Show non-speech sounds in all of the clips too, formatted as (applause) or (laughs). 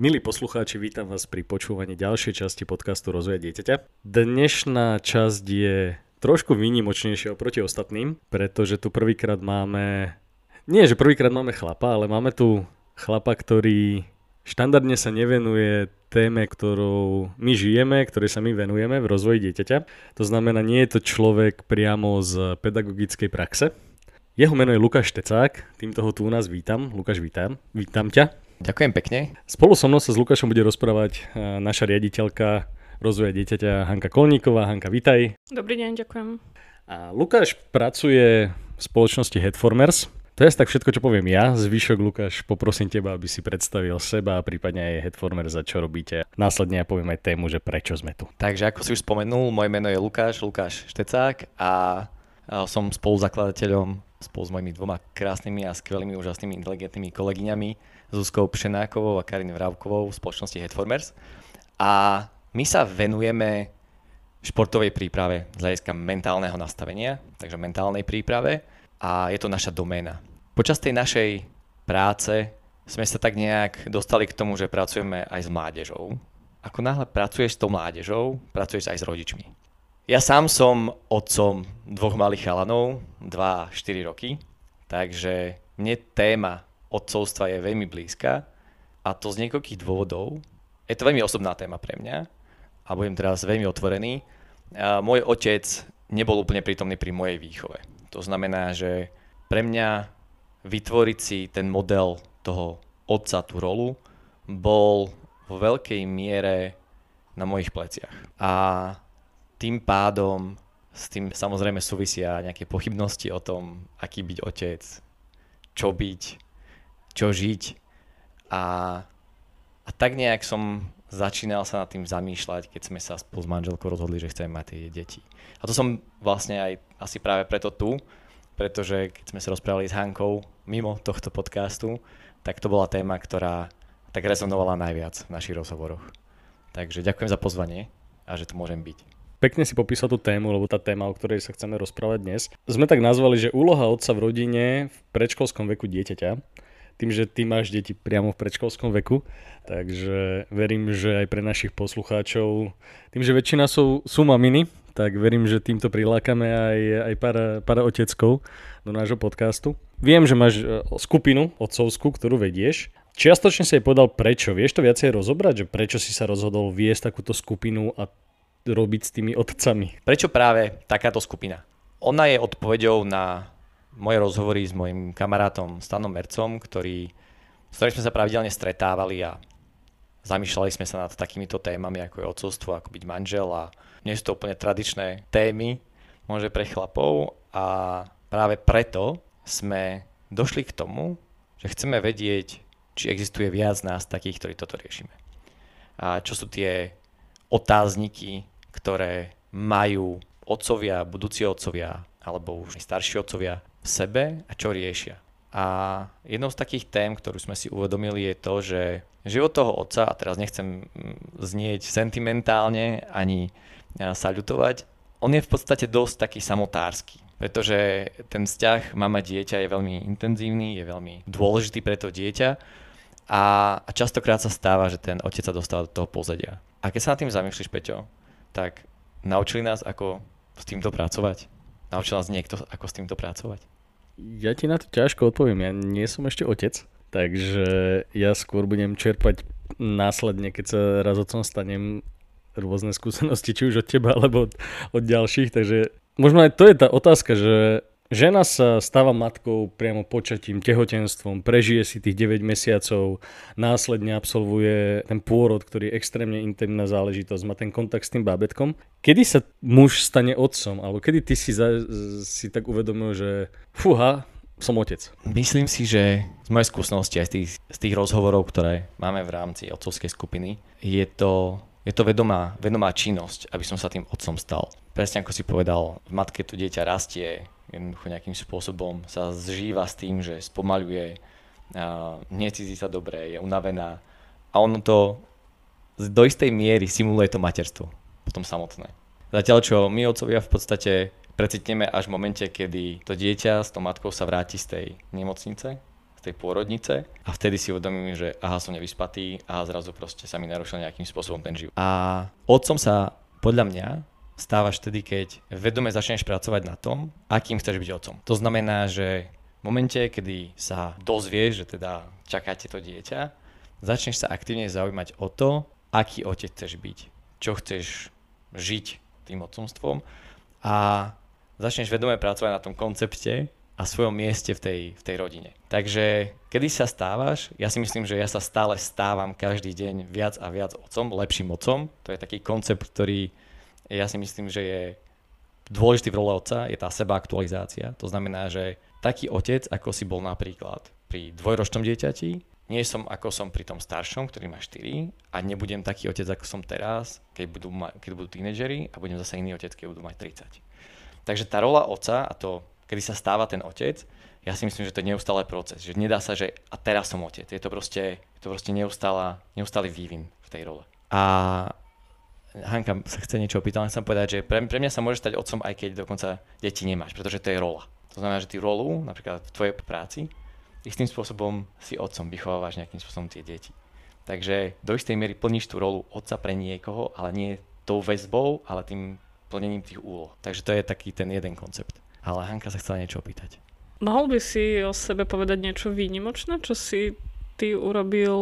Milí poslucháči, vítam vás pri počúvaní ďalšej časti podcastu Rozvoja dieťaťa. Dnešná časť je trošku výnimočnejšia oproti ostatným, pretože tu prvýkrát máme... Nie, že prvýkrát máme chlapa, ale máme tu chlapa, ktorý štandardne sa nevenuje téme, ktorou my žijeme, ktorej sa my venujeme v rozvoji dieťaťa. To znamená, nie je to človek priamo z pedagogickej praxe. Jeho meno je Lukáš Tecák, týmto ho tu u nás vítam. Lukáš, vítam. Vítam ťa. Ďakujem pekne. Spolu so mnou sa s Lukášom bude rozprávať e, naša riaditeľka rozvoja dieťaťa Hanka Kolníková. Hanka, vítaj. Dobrý deň, ďakujem. A Lukáš pracuje v spoločnosti Headformers. To je tak všetko, čo poviem ja. Zvyšok, Lukáš, poprosím teba, aby si predstavil seba a prípadne aj Headformers, za čo robíte. Následne ja poviem aj tému, že prečo sme tu. Takže ako si už spomenul, moje meno je Lukáš, Lukáš Štecák a som spoluzakladateľom spolu s mojimi dvoma krásnymi a skvelými, úžasnými, inteligentnými kolegyňami Zuzkou Pšenákovou a Karin Vrávkovou v spoločnosti Headformers. A my sa venujeme športovej príprave z hľadiska mentálneho nastavenia, takže mentálnej príprave a je to naša doména. Počas tej našej práce sme sa tak nejak dostali k tomu, že pracujeme aj s mládežou. Ako náhle pracuješ s tou mládežou, pracuješ aj s rodičmi. Ja sám som otcom dvoch malých chalanov, 2 4 roky, takže mne téma otcovstva je veľmi blízka a to z niekoľkých dôvodov. Je to veľmi osobná téma pre mňa a budem teraz veľmi otvorený. Môj otec nebol úplne prítomný pri mojej výchove. To znamená, že pre mňa vytvoriť si ten model toho otca, tú rolu, bol vo veľkej miere na mojich pleciach. A tým pádom s tým samozrejme súvisia nejaké pochybnosti o tom, aký byť otec, čo byť, čo žiť. A, a tak nejak som začínal sa nad tým zamýšľať, keď sme sa spolu s manželkou rozhodli, že chceme mať tie deti. A to som vlastne aj asi práve preto tu, pretože keď sme sa rozprávali s Hankou mimo tohto podcastu, tak to bola téma, ktorá tak rezonovala najviac v našich rozhovoroch. Takže ďakujem za pozvanie a že tu môžem byť. Pekne si popísal tú tému, lebo tá téma, o ktorej sa chceme rozprávať dnes, sme tak nazvali, že úloha otca v rodine v predškolskom veku dieťaťa tým, že ty máš deti priamo v predškolskom veku, takže verím, že aj pre našich poslucháčov, tým, že väčšina sú, sú maminy, tak verím, že týmto prilákame aj, aj pár, pár oteckov do nášho podcastu. Viem, že máš e, skupinu otcovskú, ktorú vedieš. Čiastočne si aj povedal prečo. Vieš to viacej rozobrať, že prečo si sa rozhodol viesť takúto skupinu a robiť s tými otcami? Prečo práve takáto skupina? Ona je odpovedou na moje rozhovory s mojim kamarátom Stanom Mercom, ktorý, s ktorým sme sa pravidelne stretávali a zamýšľali sme sa nad takýmito témami, ako je odcovstvo, ako byť manžel a nie sú to úplne tradičné témy, môže pre chlapov a práve preto sme došli k tomu, že chceme vedieť, či existuje viac nás takých, ktorí toto riešime. A čo sú tie otázniky, ktoré majú otcovia, budúci otcovia alebo už starší otcovia v sebe a čo riešia. A jednou z takých tém, ktorú sme si uvedomili, je to, že život toho otca, a teraz nechcem mm, znieť sentimentálne ani sa ľutovať, on je v podstate dosť taký samotársky. Pretože ten vzťah mama-dieťa je veľmi intenzívny, je veľmi dôležitý pre to dieťa a, a častokrát sa stáva, že ten otec sa dostáva do toho pozadia. A keď sa nad tým zamýšľaš, Peťo, tak naučili nás, ako s týmto pracovať? Naučil nás niekto, ako s týmto pracovať? Ja ti na to ťažko odpoviem. Ja nie som ešte otec, takže ja skôr budem čerpať následne, keď sa raz otcom stanem rôzne skúsenosti, či už od teba, alebo od, od ďalších. Takže možno aj to je tá otázka, že Žena sa stáva matkou priamo počatím, tehotenstvom, prežije si tých 9 mesiacov, následne absolvuje ten pôrod, ktorý je extrémne intimná záležitosť, má ten kontakt s tým bábetkom. Kedy sa muž stane otcom, alebo kedy ty si, za, si tak uvedomil, že fúha, som otec? Myslím si, že z mojej skúsenosti aj z tých, z tých rozhovorov, ktoré máme v rámci otcovskej skupiny, je to, je to vedomá, vedomá činnosť, aby som sa tým otcom stal. Presne ako si povedal, v matke to dieťa rastie, jednoducho nejakým spôsobom sa zžíva s tým, že spomaľuje, necíti sa dobre, je unavená a ono to do istej miery simuluje to materstvo potom samotné. Zatiaľ čo my otcovia v podstate precitneme až v momente, kedy to dieťa s tou matkou sa vráti z tej nemocnice, tej pôrodnice a vtedy si uvedomím, že aha, som nevyspatý a zrazu proste sa mi narušil nejakým spôsobom ten život. A otcom sa podľa mňa stávaš vtedy, keď vedome začneš pracovať na tom, akým chceš byť otcom. To znamená, že v momente, kedy sa dozvieš, že teda čakáte to dieťa, začneš sa aktívne zaujímať o to, aký otec chceš byť, čo chceš žiť tým otcomstvom a začneš vedome pracovať na tom koncepte a svojom mieste v tej, v tej rodine. Takže kedy sa stávaš, ja si myslím, že ja sa stále stávam každý deň viac a viac otcom, lepším otcom. To je taký koncept, ktorý ja si myslím, že je dôležitý v role otca, je tá seba aktualizácia. To znamená, že taký otec, ako si bol napríklad pri dvojročnom dieťati, nie som ako som pri tom staršom, ktorý má 4 a nebudem taký otec, ako som teraz, keď budú, ma- keď budú tínedžeri a budem zase iný otec, keď budú mať 30. Takže tá rola otca a to kedy sa stáva ten otec, ja si myslím, že to je neustále proces, že nedá sa, že a teraz som otec. Je to proste, je to proste neustála, neustály vývin v tej role. A Hanka sa chce niečo opýtať, len chcem povedať, že pre, pre mňa sa môže stať otcom, aj keď dokonca deti nemáš, pretože to je rola. To znamená, že ty rolu, napríklad v tvojej práci, istým spôsobom si otcom, vychovávaš nejakým spôsobom tie deti. Takže do istej miery plníš tú rolu otca pre niekoho, ale nie tou väzbou, ale tým plnením tých úloh. Takže to je taký ten jeden koncept. Ale Hanka sa chcela niečo opýtať. Mohol by si o sebe povedať niečo výnimočné, čo si ty urobil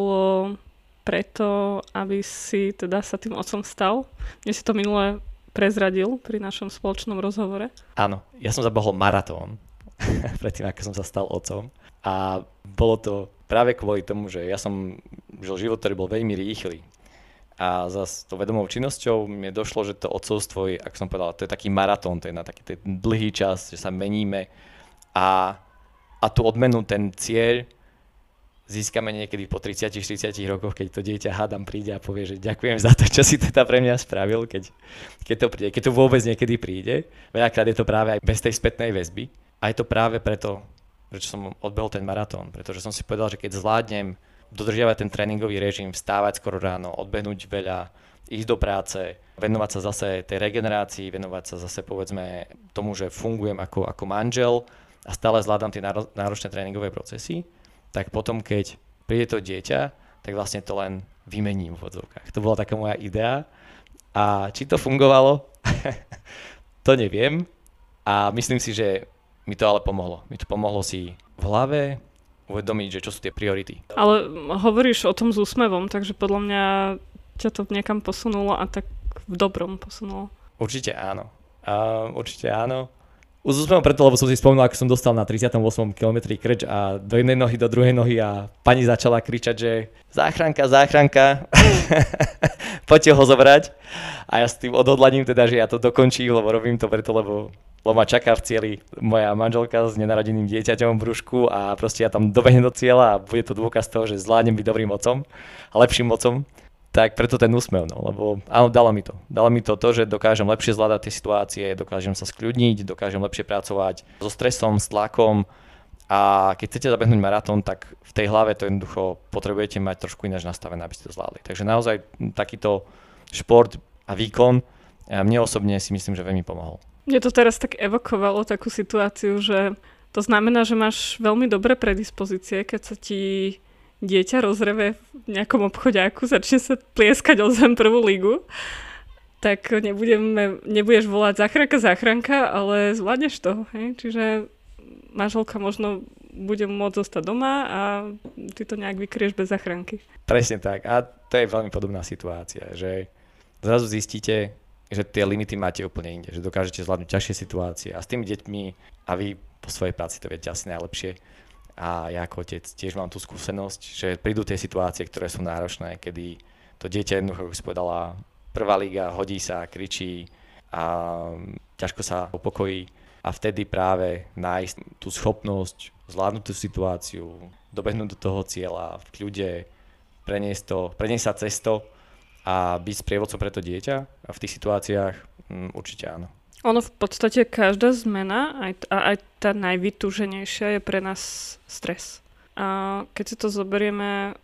preto, aby si teda sa tým otcom stal? Mne si to minule prezradil pri našom spoločnom rozhovore. Áno, ja som zabehol maratón (laughs) predtým, ako som sa stal otcom. A bolo to práve kvôli tomu, že ja som žil život, ktorý bol veľmi rýchly. A za to vedomou činnosťou mi došlo, že to odcovstvo je, ako som povedal, to je taký maratón, to je na taký ten dlhý čas, že sa meníme a, a tú odmenu, ten cieľ získame niekedy po 30-40 rokoch, keď to dieťa hádam príde a povie, že ďakujem za to, čo si teda pre mňa spravil, keď, keď to príde, keď to vôbec niekedy príde. Veľakrát je to práve aj bez tej spätnej väzby. A je to práve preto, prečo som odbehol ten maratón, pretože som si povedal, že keď zvládnem dodržiavať ten tréningový režim, vstávať skoro ráno, odbehnúť veľa, ísť do práce, venovať sa zase tej regenerácii, venovať sa zase povedzme tomu, že fungujem ako, ako manžel a stále zvládam tie náročné tréningové procesy, tak potom keď príde to dieťa, tak vlastne to len vymením v odzovkách. To bola taká moja idea a či to fungovalo, (laughs) to neviem a myslím si, že mi to ale pomohlo. Mi to pomohlo si v hlave uvedomiť, že čo sú tie priority. Ale hovoríš o tom s úsmevom, takže podľa mňa ťa to niekam posunulo a tak v dobrom posunulo. Určite áno. Uh, určite áno. Úsmevom preto, lebo som si spomenul, ako som dostal na 38 km krč a do jednej nohy, do druhej nohy a pani začala kričať, že záchranka, záchranka, (laughs) poďte ho zobrať. A ja s tým odhodlaním teda, že ja to dokončím, lebo robím to preto, lebo lebo ma čaká v cieli moja manželka s nenarodeným dieťaťom v brúšku a proste ja tam dobehnem do cieľa a bude to dôkaz toho, že zvládnem byť dobrým otcom a lepším otcom. Tak preto ten úsmev, no, lebo áno, dalo mi to. Dalo mi to to, že dokážem lepšie zvládať tie situácie, dokážem sa skľudniť, dokážem lepšie pracovať so stresom, s tlakom, a keď chcete zabehnúť maratón, tak v tej hlave to jednoducho potrebujete mať trošku ináč nastavené, aby ste to zvládli. Takže naozaj takýto šport a výkon mne osobne si myslím, že veľmi pomohol. Mne to teraz tak evokovalo takú situáciu, že to znamená, že máš veľmi dobré predispozície, keď sa ti dieťa rozreve v nejakom obchodiaku, začne sa plieskať o zem prvú ligu, tak nebudeme, nebudeš volať záchranka, záchranka, ale zvládneš to. Hej? Čiže manželka možno bude môcť zostať doma a ty to nejak vykrieš bez záchranky. Presne tak. A to je veľmi podobná situácia, že zrazu zistíte, že tie limity máte úplne inde, že dokážete zvládnuť ťažšie situácie a s tými deťmi a vy po svojej práci to viete asi najlepšie a ja ako otec tiež mám tú skúsenosť, že prídu tie situácie, ktoré sú náročné, kedy to dieťa jednoducho, ako povedala, prvá liga, hodí sa, kričí a ťažko sa upokojí a vtedy práve nájsť tú schopnosť zvládnuť tú situáciu, dobehnúť do toho cieľa v kľude, preniesť, to, preniesť sa cesto a byť sprievodcom pre to dieťa a v tých situáciách um, určite áno. Ono v podstate každá zmena, aj, aj tá najvytúženejšia je pre nás stres. A keď si to zoberieme,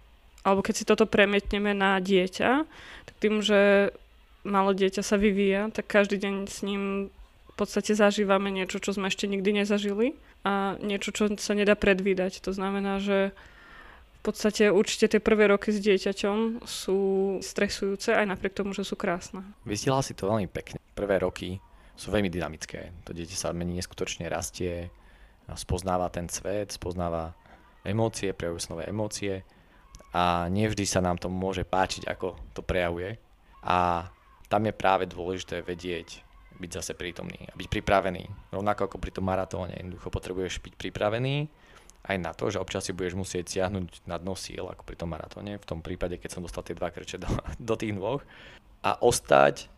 alebo keď si toto premietneme na dieťa, tak tým, že malé dieťa sa vyvíja, tak každý deň s ním v podstate zažívame niečo, čo sme ešte nikdy nezažili a niečo, čo sa nedá predvídať. To znamená, že v podstate určite tie prvé roky s dieťaťom sú stresujúce aj napriek tomu, že sú krásne. Vystiela si to veľmi pekne. Prvé roky sú veľmi dynamické. To dieťa sa mení neskutočne rastie, spoznáva ten svet, spoznáva emócie, prejavuje nové emócie a nevždy sa nám to môže páčiť, ako to prejavuje. A tam je práve dôležité vedieť, byť zase prítomný a byť pripravený. Rovnako ako pri tom maratóne, jednoducho potrebuješ byť pripravený aj na to, že občas si budeš musieť siahnuť na dno síl, ako pri tom maratóne, v tom prípade, keď som dostal tie dva krče do, (laughs) do tých dvoch a ostať,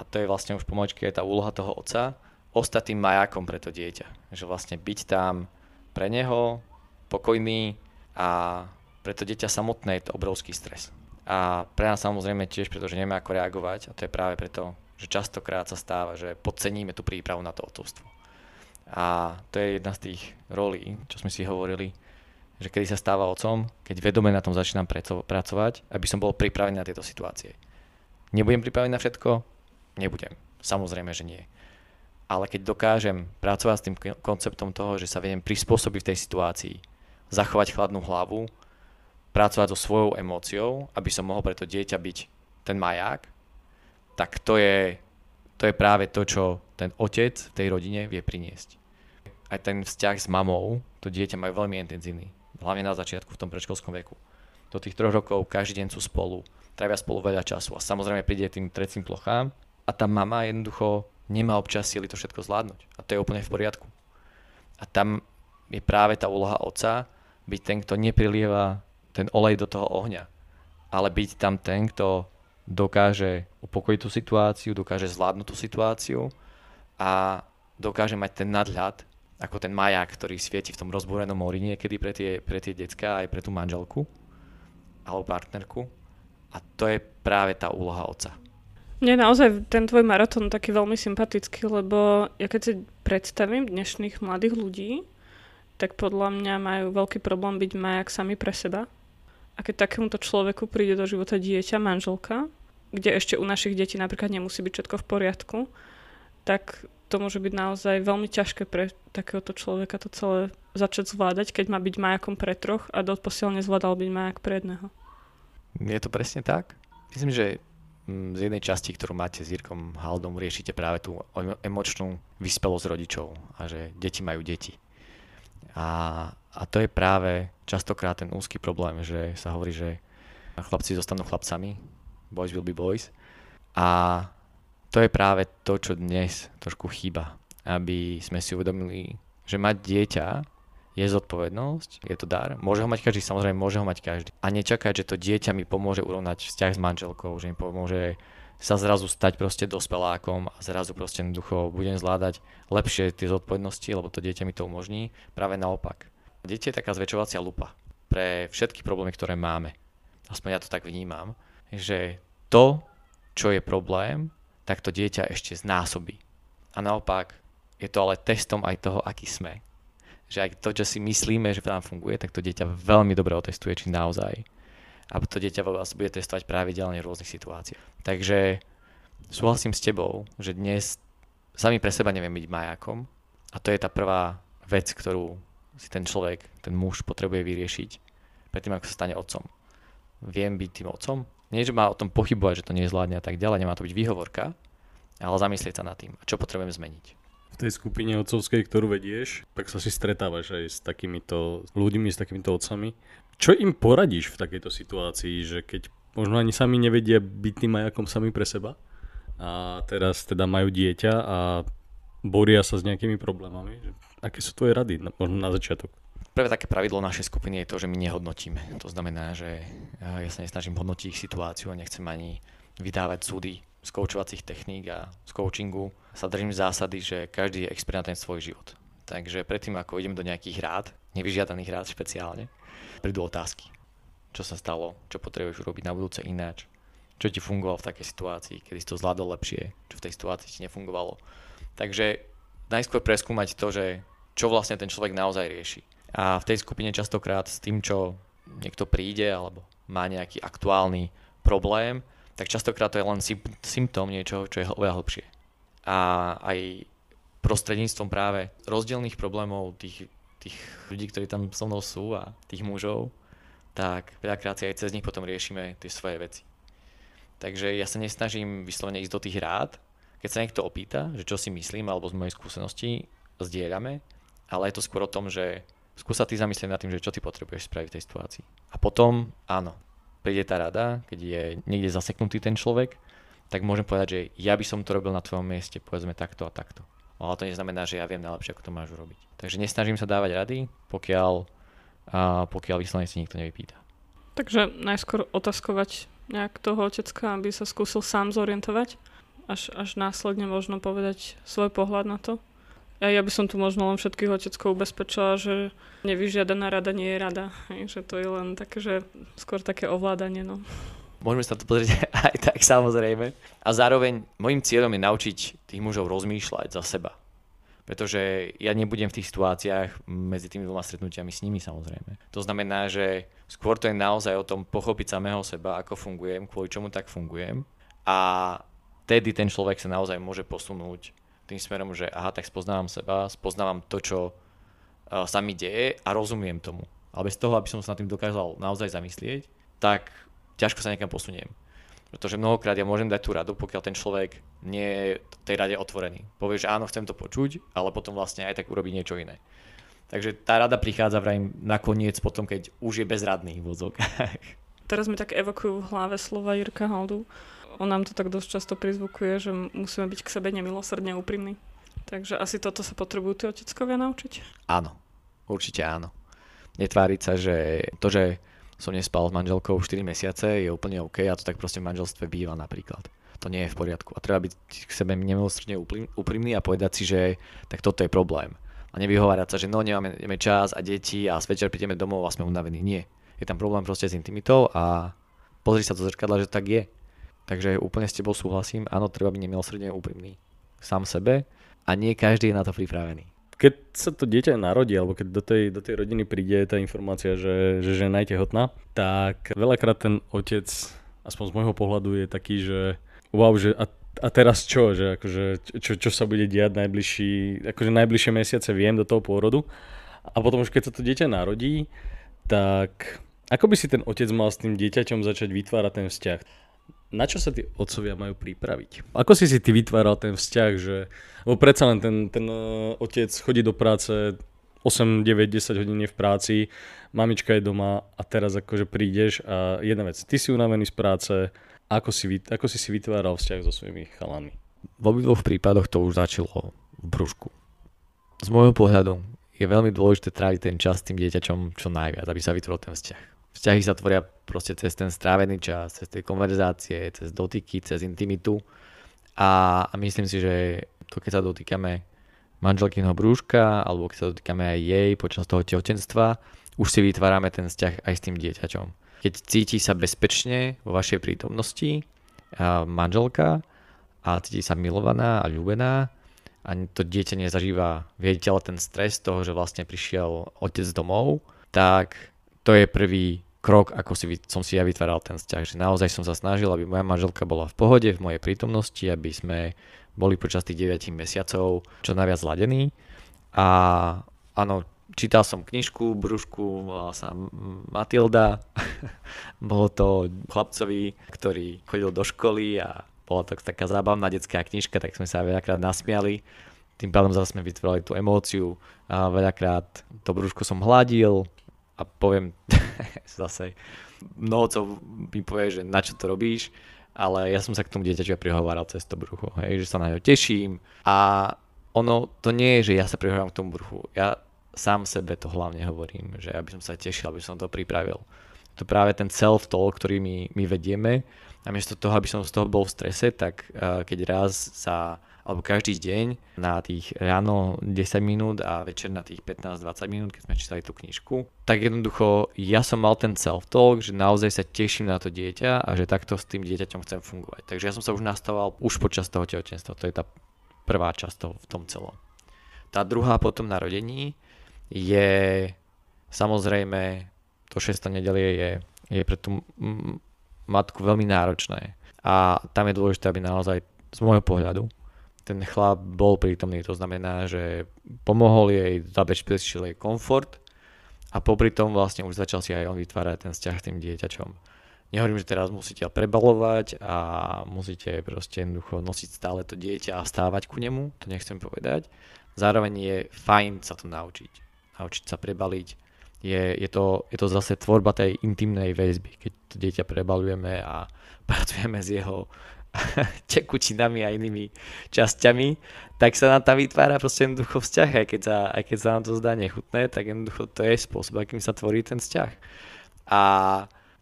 a to je vlastne už pomočky, je tá úloha toho otca, ostať tým majákom pre to dieťa. Že vlastne byť tam pre neho, pokojný a pre to dieťa samotné je to obrovský stres. A pre nás samozrejme tiež, pretože nevieme ako reagovať a to je práve preto, že častokrát sa stáva, že podceníme tú prípravu na to otcovstvo. A to je jedna z tých rolí, čo sme si hovorili, že kedy sa stáva otcom, keď vedome na tom začínam pracovať, aby som bol pripravený na tieto situácie. Nebudem pripravený na všetko? Nebudem. Samozrejme, že nie. Ale keď dokážem pracovať s tým konceptom toho, že sa viem prispôsobiť v tej situácii, zachovať chladnú hlavu, pracovať so svojou emóciou, aby som mohol pre to dieťa byť ten maják, tak to je, to je práve to, čo ten otec v tej rodine vie priniesť. Aj ten vzťah s mamou, to dieťa majú veľmi intenzívny. Hlavne na začiatku v tom predškolskom veku. Do tých troch rokov každý deň sú spolu, trávia spolu veľa času a samozrejme príde tým trecím plochám a tá mama jednoducho nemá občas síly to všetko zvládnuť. A to je úplne v poriadku. A tam je práve tá úloha otca byť ten, kto neprilieva ten olej do toho ohňa, ale byť tam ten, kto dokáže upokojiť tú situáciu, dokáže zvládnuť tú situáciu a dokáže mať ten nadhľad, ako ten maják, ktorý svieti v tom rozbúrenom mori niekedy pre tie, pre tie decka aj pre tú manželku alebo partnerku. A to je práve tá úloha otca. Mne naozaj ten tvoj maratón taký veľmi sympatický, lebo ja keď si predstavím dnešných mladých ľudí, tak podľa mňa majú veľký problém byť majak sami pre seba. A keď takémuto človeku príde do života dieťa, manželka, kde ešte u našich detí napríklad nemusí byť všetko v poriadku, tak to môže byť naozaj veľmi ťažké pre takéhoto človeka to celé začať zvládať, keď má byť majakom pre troch a doposiaľ nezvládal byť majak pre jedného. Je to presne tak? Myslím, že z jednej časti, ktorú máte s Jirkom Haldom, riešite práve tú emočnú vyspelosť rodičov a že deti majú deti. A, a to je práve častokrát ten úzky problém, že sa hovorí, že chlapci zostanú chlapcami, boys will be boys. A to je práve to, čo dnes trošku chýba. Aby sme si uvedomili, že mať dieťa je zodpovednosť, je to dar. Môže ho mať každý, samozrejme môže ho mať každý. A nečakať, že to dieťa mi pomôže urovnať vzťah s manželkou, že mi pomôže sa zrazu stať proste dospelákom a zrazu proste jednoducho budem zvládať lepšie tie zodpovednosti, lebo to dieťa mi to umožní. Práve naopak. Dieťa je taká zväčšovacia lupa pre všetky problémy, ktoré máme. Aspoň ja to tak vnímam že to, čo je problém, tak to dieťa ešte znásobí. A naopak, je to ale testom aj toho, aký sme. Že aj to, čo si myslíme, že nám funguje, tak to dieťa veľmi dobre otestuje, či naozaj. A to dieťa vás bude testovať pravidelne v rôznych situáciách. Takže súhlasím s tebou, že dnes sami pre seba neviem byť majakom. A to je tá prvá vec, ktorú si ten človek, ten muž potrebuje vyriešiť predtým, ako sa stane otcom. Viem byť tým otcom? Nie, že má o tom pochybovať, že to nezvládne a tak ďalej, nemá to byť výhovorka, ale zamyslieť sa nad tým, čo potrebujem zmeniť. Tej skupine otcovskej, ktorú vedieš, tak sa si stretávaš aj s takýmito ľuďmi, s takýmito otcami. Čo im poradíš v takejto situácii, že keď možno ani sami nevedia byť tým majakom sami pre seba a teraz teda majú dieťa a boria sa s nejakými problémami. Aké sú tvoje rady, možno na začiatok? Prvé také pravidlo našej skupiny je to, že my nehodnotíme. To znamená, že ja sa nesnažím hodnotiť ich situáciu a nechcem ani vydávať súdy z koučovacích techník a z coachingu. Sa držím zásady, že každý je expert na ten svoj život. Takže predtým, ako idem do nejakých rád, nevyžiadaných rád špeciálne, prídu otázky. Čo sa stalo, čo potrebuješ urobiť na budúce ináč, čo ti fungovalo v takej situácii, kedy si to zvládol lepšie, čo v tej situácii ti nefungovalo. Takže najskôr preskúmať to, že čo vlastne ten človek naozaj rieši a v tej skupine častokrát s tým, čo niekto príde alebo má nejaký aktuálny problém, tak častokrát to je len symptóm niečoho, čo je oveľa hlbšie. A aj prostredníctvom práve rozdielných problémov tých, tých ľudí, ktorí tam so mnou sú a tých mužov, tak veľakrát si aj cez nich potom riešime tie svoje veci. Takže ja sa nesnažím vyslovene ísť do tých rád, keď sa niekto opýta, že čo si myslím alebo z mojej skúsenosti, zdieľame, ale je to skôr o tom, že skúsa ty zamyslieť nad tým, že čo ty potrebuješ spraviť v tej situácii. A potom, áno, príde tá rada, keď je niekde zaseknutý ten človek, tak môžem povedať, že ja by som to robil na tvojom mieste, povedzme takto a takto. Ale to neznamená, že ja viem najlepšie, ako to máš urobiť. Takže nesnažím sa dávať rady, pokiaľ, a pokiaľ vyslovene si nikto nevypýta. Takže najskôr otázkovať nejak toho otecka, aby sa skúsil sám zorientovať, až, až následne možno povedať svoj pohľad na to. A ja by som tu možno len všetkých oteckov ubezpečila, že nevyžiadaná rada nie je rada. Že to je len také, že skôr také ovládanie. No. Môžeme sa to pozrieť (laughs) aj tak samozrejme. A zároveň môjim cieľom je naučiť tých mužov rozmýšľať za seba. Pretože ja nebudem v tých situáciách medzi tými dvoma stretnutiami s nimi samozrejme. To znamená, že skôr to je naozaj o tom pochopiť samého seba, ako fungujem, kvôli čomu tak fungujem. A vtedy ten človek sa naozaj môže posunúť tým smerom, že aha, tak spoznávam seba, spoznávam to, čo uh, sa mi deje a rozumiem tomu. Ale bez toho, aby som sa nad tým dokázal naozaj zamyslieť, tak ťažko sa niekam posuniem. Pretože mnohokrát ja môžem dať tú radu, pokiaľ ten človek nie je tej rade otvorený. Povie, že áno, chcem to počuť, ale potom vlastne aj tak urobí niečo iné. Takže tá rada prichádza vrajím nakoniec potom, keď už je bezradný v (laughs) Teraz mi tak evokujú v hlave slova Jirka Haldu on nám to tak dosť často prizvukuje, že musíme byť k sebe nemilosrdne úprimní. Takže asi toto sa potrebujú tí oteckovia naučiť? Áno, určite áno. Netváriť sa, že to, že som nespal s manželkou 4 mesiace je úplne OK a to tak proste v manželstve býva napríklad. To nie je v poriadku. A treba byť k sebe nemilosrdne úprimný a povedať si, že tak toto je problém. A nevyhovárať sa, že no nemáme, čas a deti a večer prídeme domov a sme unavení. Nie. Je tam problém proste s intimitou a pozri sa do zrkadla, že tak je. Takže úplne s tebou súhlasím, áno, treba byť nemilosrdne úprimný sám sebe a nie každý je na to pripravený. Keď sa to dieťa narodí, alebo keď do tej, do tej rodiny príde tá informácia, že, že žena je tehotná, tak veľakrát ten otec, aspoň z môjho pohľadu, je taký, že wow, že a, a teraz čo, že akože, čo, čo sa bude diať najbližší, akože najbližšie mesiace viem do toho pôrodu. A potom už keď sa to dieťa narodí, tak ako by si ten otec mal s tým dieťaťom začať vytvárať ten vzťah? Na čo sa tí otcovia majú pripraviť? Ako si si ty vytváral ten vzťah, že, lebo predsa len ten, ten uh, otec chodí do práce 8, 9, 10 hodín v práci, mamička je doma a teraz akože prídeš a jedna vec, ty si unavený z práce, ako si, ako si si vytváral vzťah so svojimi chalami? V obidvoch prípadoch to už začalo v brúšku. Z môjho pohľadu je veľmi dôležité tráviť ten čas s tým dieťačom čo najviac, aby sa vytvoril ten vzťah vzťahy sa tvoria proste cez ten strávený čas, cez tie konverzácie, cez dotyky, cez intimitu. A, myslím si, že to keď sa dotýkame manželkyného brúška, alebo keď sa dotýkame aj jej počas toho tehotenstva, už si vytvárame ten vzťah aj s tým dieťaťom. Keď cíti sa bezpečne vo vašej prítomnosti a manželka a cíti sa milovaná a ľúbená a to dieťa nezažíva, viete, ten stres toho, že vlastne prišiel otec domov, tak to je prvý krok, ako si, som si ja vytváral ten vzťah, že naozaj som sa snažil, aby moja manželka bola v pohode, v mojej prítomnosti, aby sme boli počas tých 9 mesiacov čo najviac zladení. A áno, čítal som knižku, brúšku, volala sa Matilda. (laughs) Bolo to chlapcovi, ktorý chodil do školy a bola to taká zábavná detská knižka, tak sme sa veľakrát nasmiali. Tým pádom zase sme vytvorili tú emóciu. A veľakrát to brúško som hladil, a poviem (laughs) zase, mnoho mi povie, že na čo to robíš, ale ja som sa k tomu dieťaťu prihováral cez to brucho, hej, že sa na ňo teším a ono to nie je, že ja sa prihováram k tomu bruchu, ja sám sebe to hlavne hovorím, že aby som sa tešil, aby som to pripravil. To práve ten self-talk, ktorý my, my vedieme a miesto toho, aby som z toho bol v strese, tak uh, keď raz sa alebo každý deň na tých ráno 10 minút a večer na tých 15-20 minút, keď sme čítali tú knižku, tak jednoducho ja som mal ten self-talk, že naozaj sa teším na to dieťa a že takto s tým dieťaťom chcem fungovať. Takže ja som sa už nastával už počas toho tehotenstva, to je tá prvá časť toho, v tom celom. Tá druhá potom narodení je samozrejme to 6. nedelie je, je pre tú matku veľmi náročné. A tam je dôležité, aby naozaj z môjho pohľadu ten chlap bol prítomný, to znamená, že pomohol jej, zabezpečil jej komfort a popri tom vlastne už začal si aj on vytvárať ten vzťah s tým dieťačom. Nehovorím, že teraz musíte prebalovať a musíte proste jednoducho nosiť stále to dieťa a stávať ku nemu, to nechcem povedať. Zároveň je fajn sa to naučiť. Naučiť sa prebaliť. Je, je, to, je to zase tvorba tej intimnej väzby, keď to dieťa prebalujeme a (laughs) pracujeme s jeho (laughs) tekutinami a inými časťami, tak sa nám tam vytvára proste jednoducho vzťah, aj keď, sa, aj keď sa nám to zdá nechutné, tak jednoducho to je spôsob, akým sa tvorí ten vzťah. A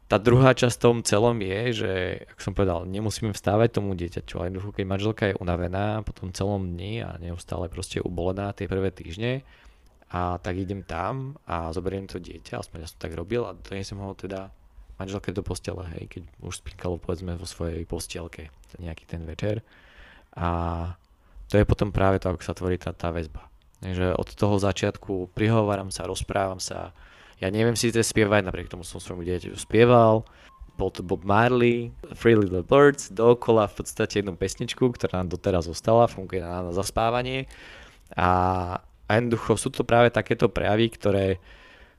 tá druhá časť tom celom je, že, ako som povedal, nemusíme vstávať tomu dieťaťu, ale jednoducho, keď manželka je unavená po tom celom dni a neustále proste ubolená tie prvé týždne, a tak idem tam a zoberiem to dieťa, aspoň ja som tak robil a donesem ho teda manželke do postele, hej, keď už spínkalo povedzme vo svojej postielke nejaký ten večer. A to je potom práve to, ako sa tvorí tá, tá väzba. Takže od toho začiatku prihováram sa, rozprávam sa. Ja neviem si to spievať, napriek tomu som svojmu dieťaťu spieval. Bol to Bob Marley, Free Little Birds, dookola v podstate jednu pesničku, ktorá nám doteraz zostala, funguje na, na zaspávanie. A, a jednoducho sú to práve takéto prejavy, ktoré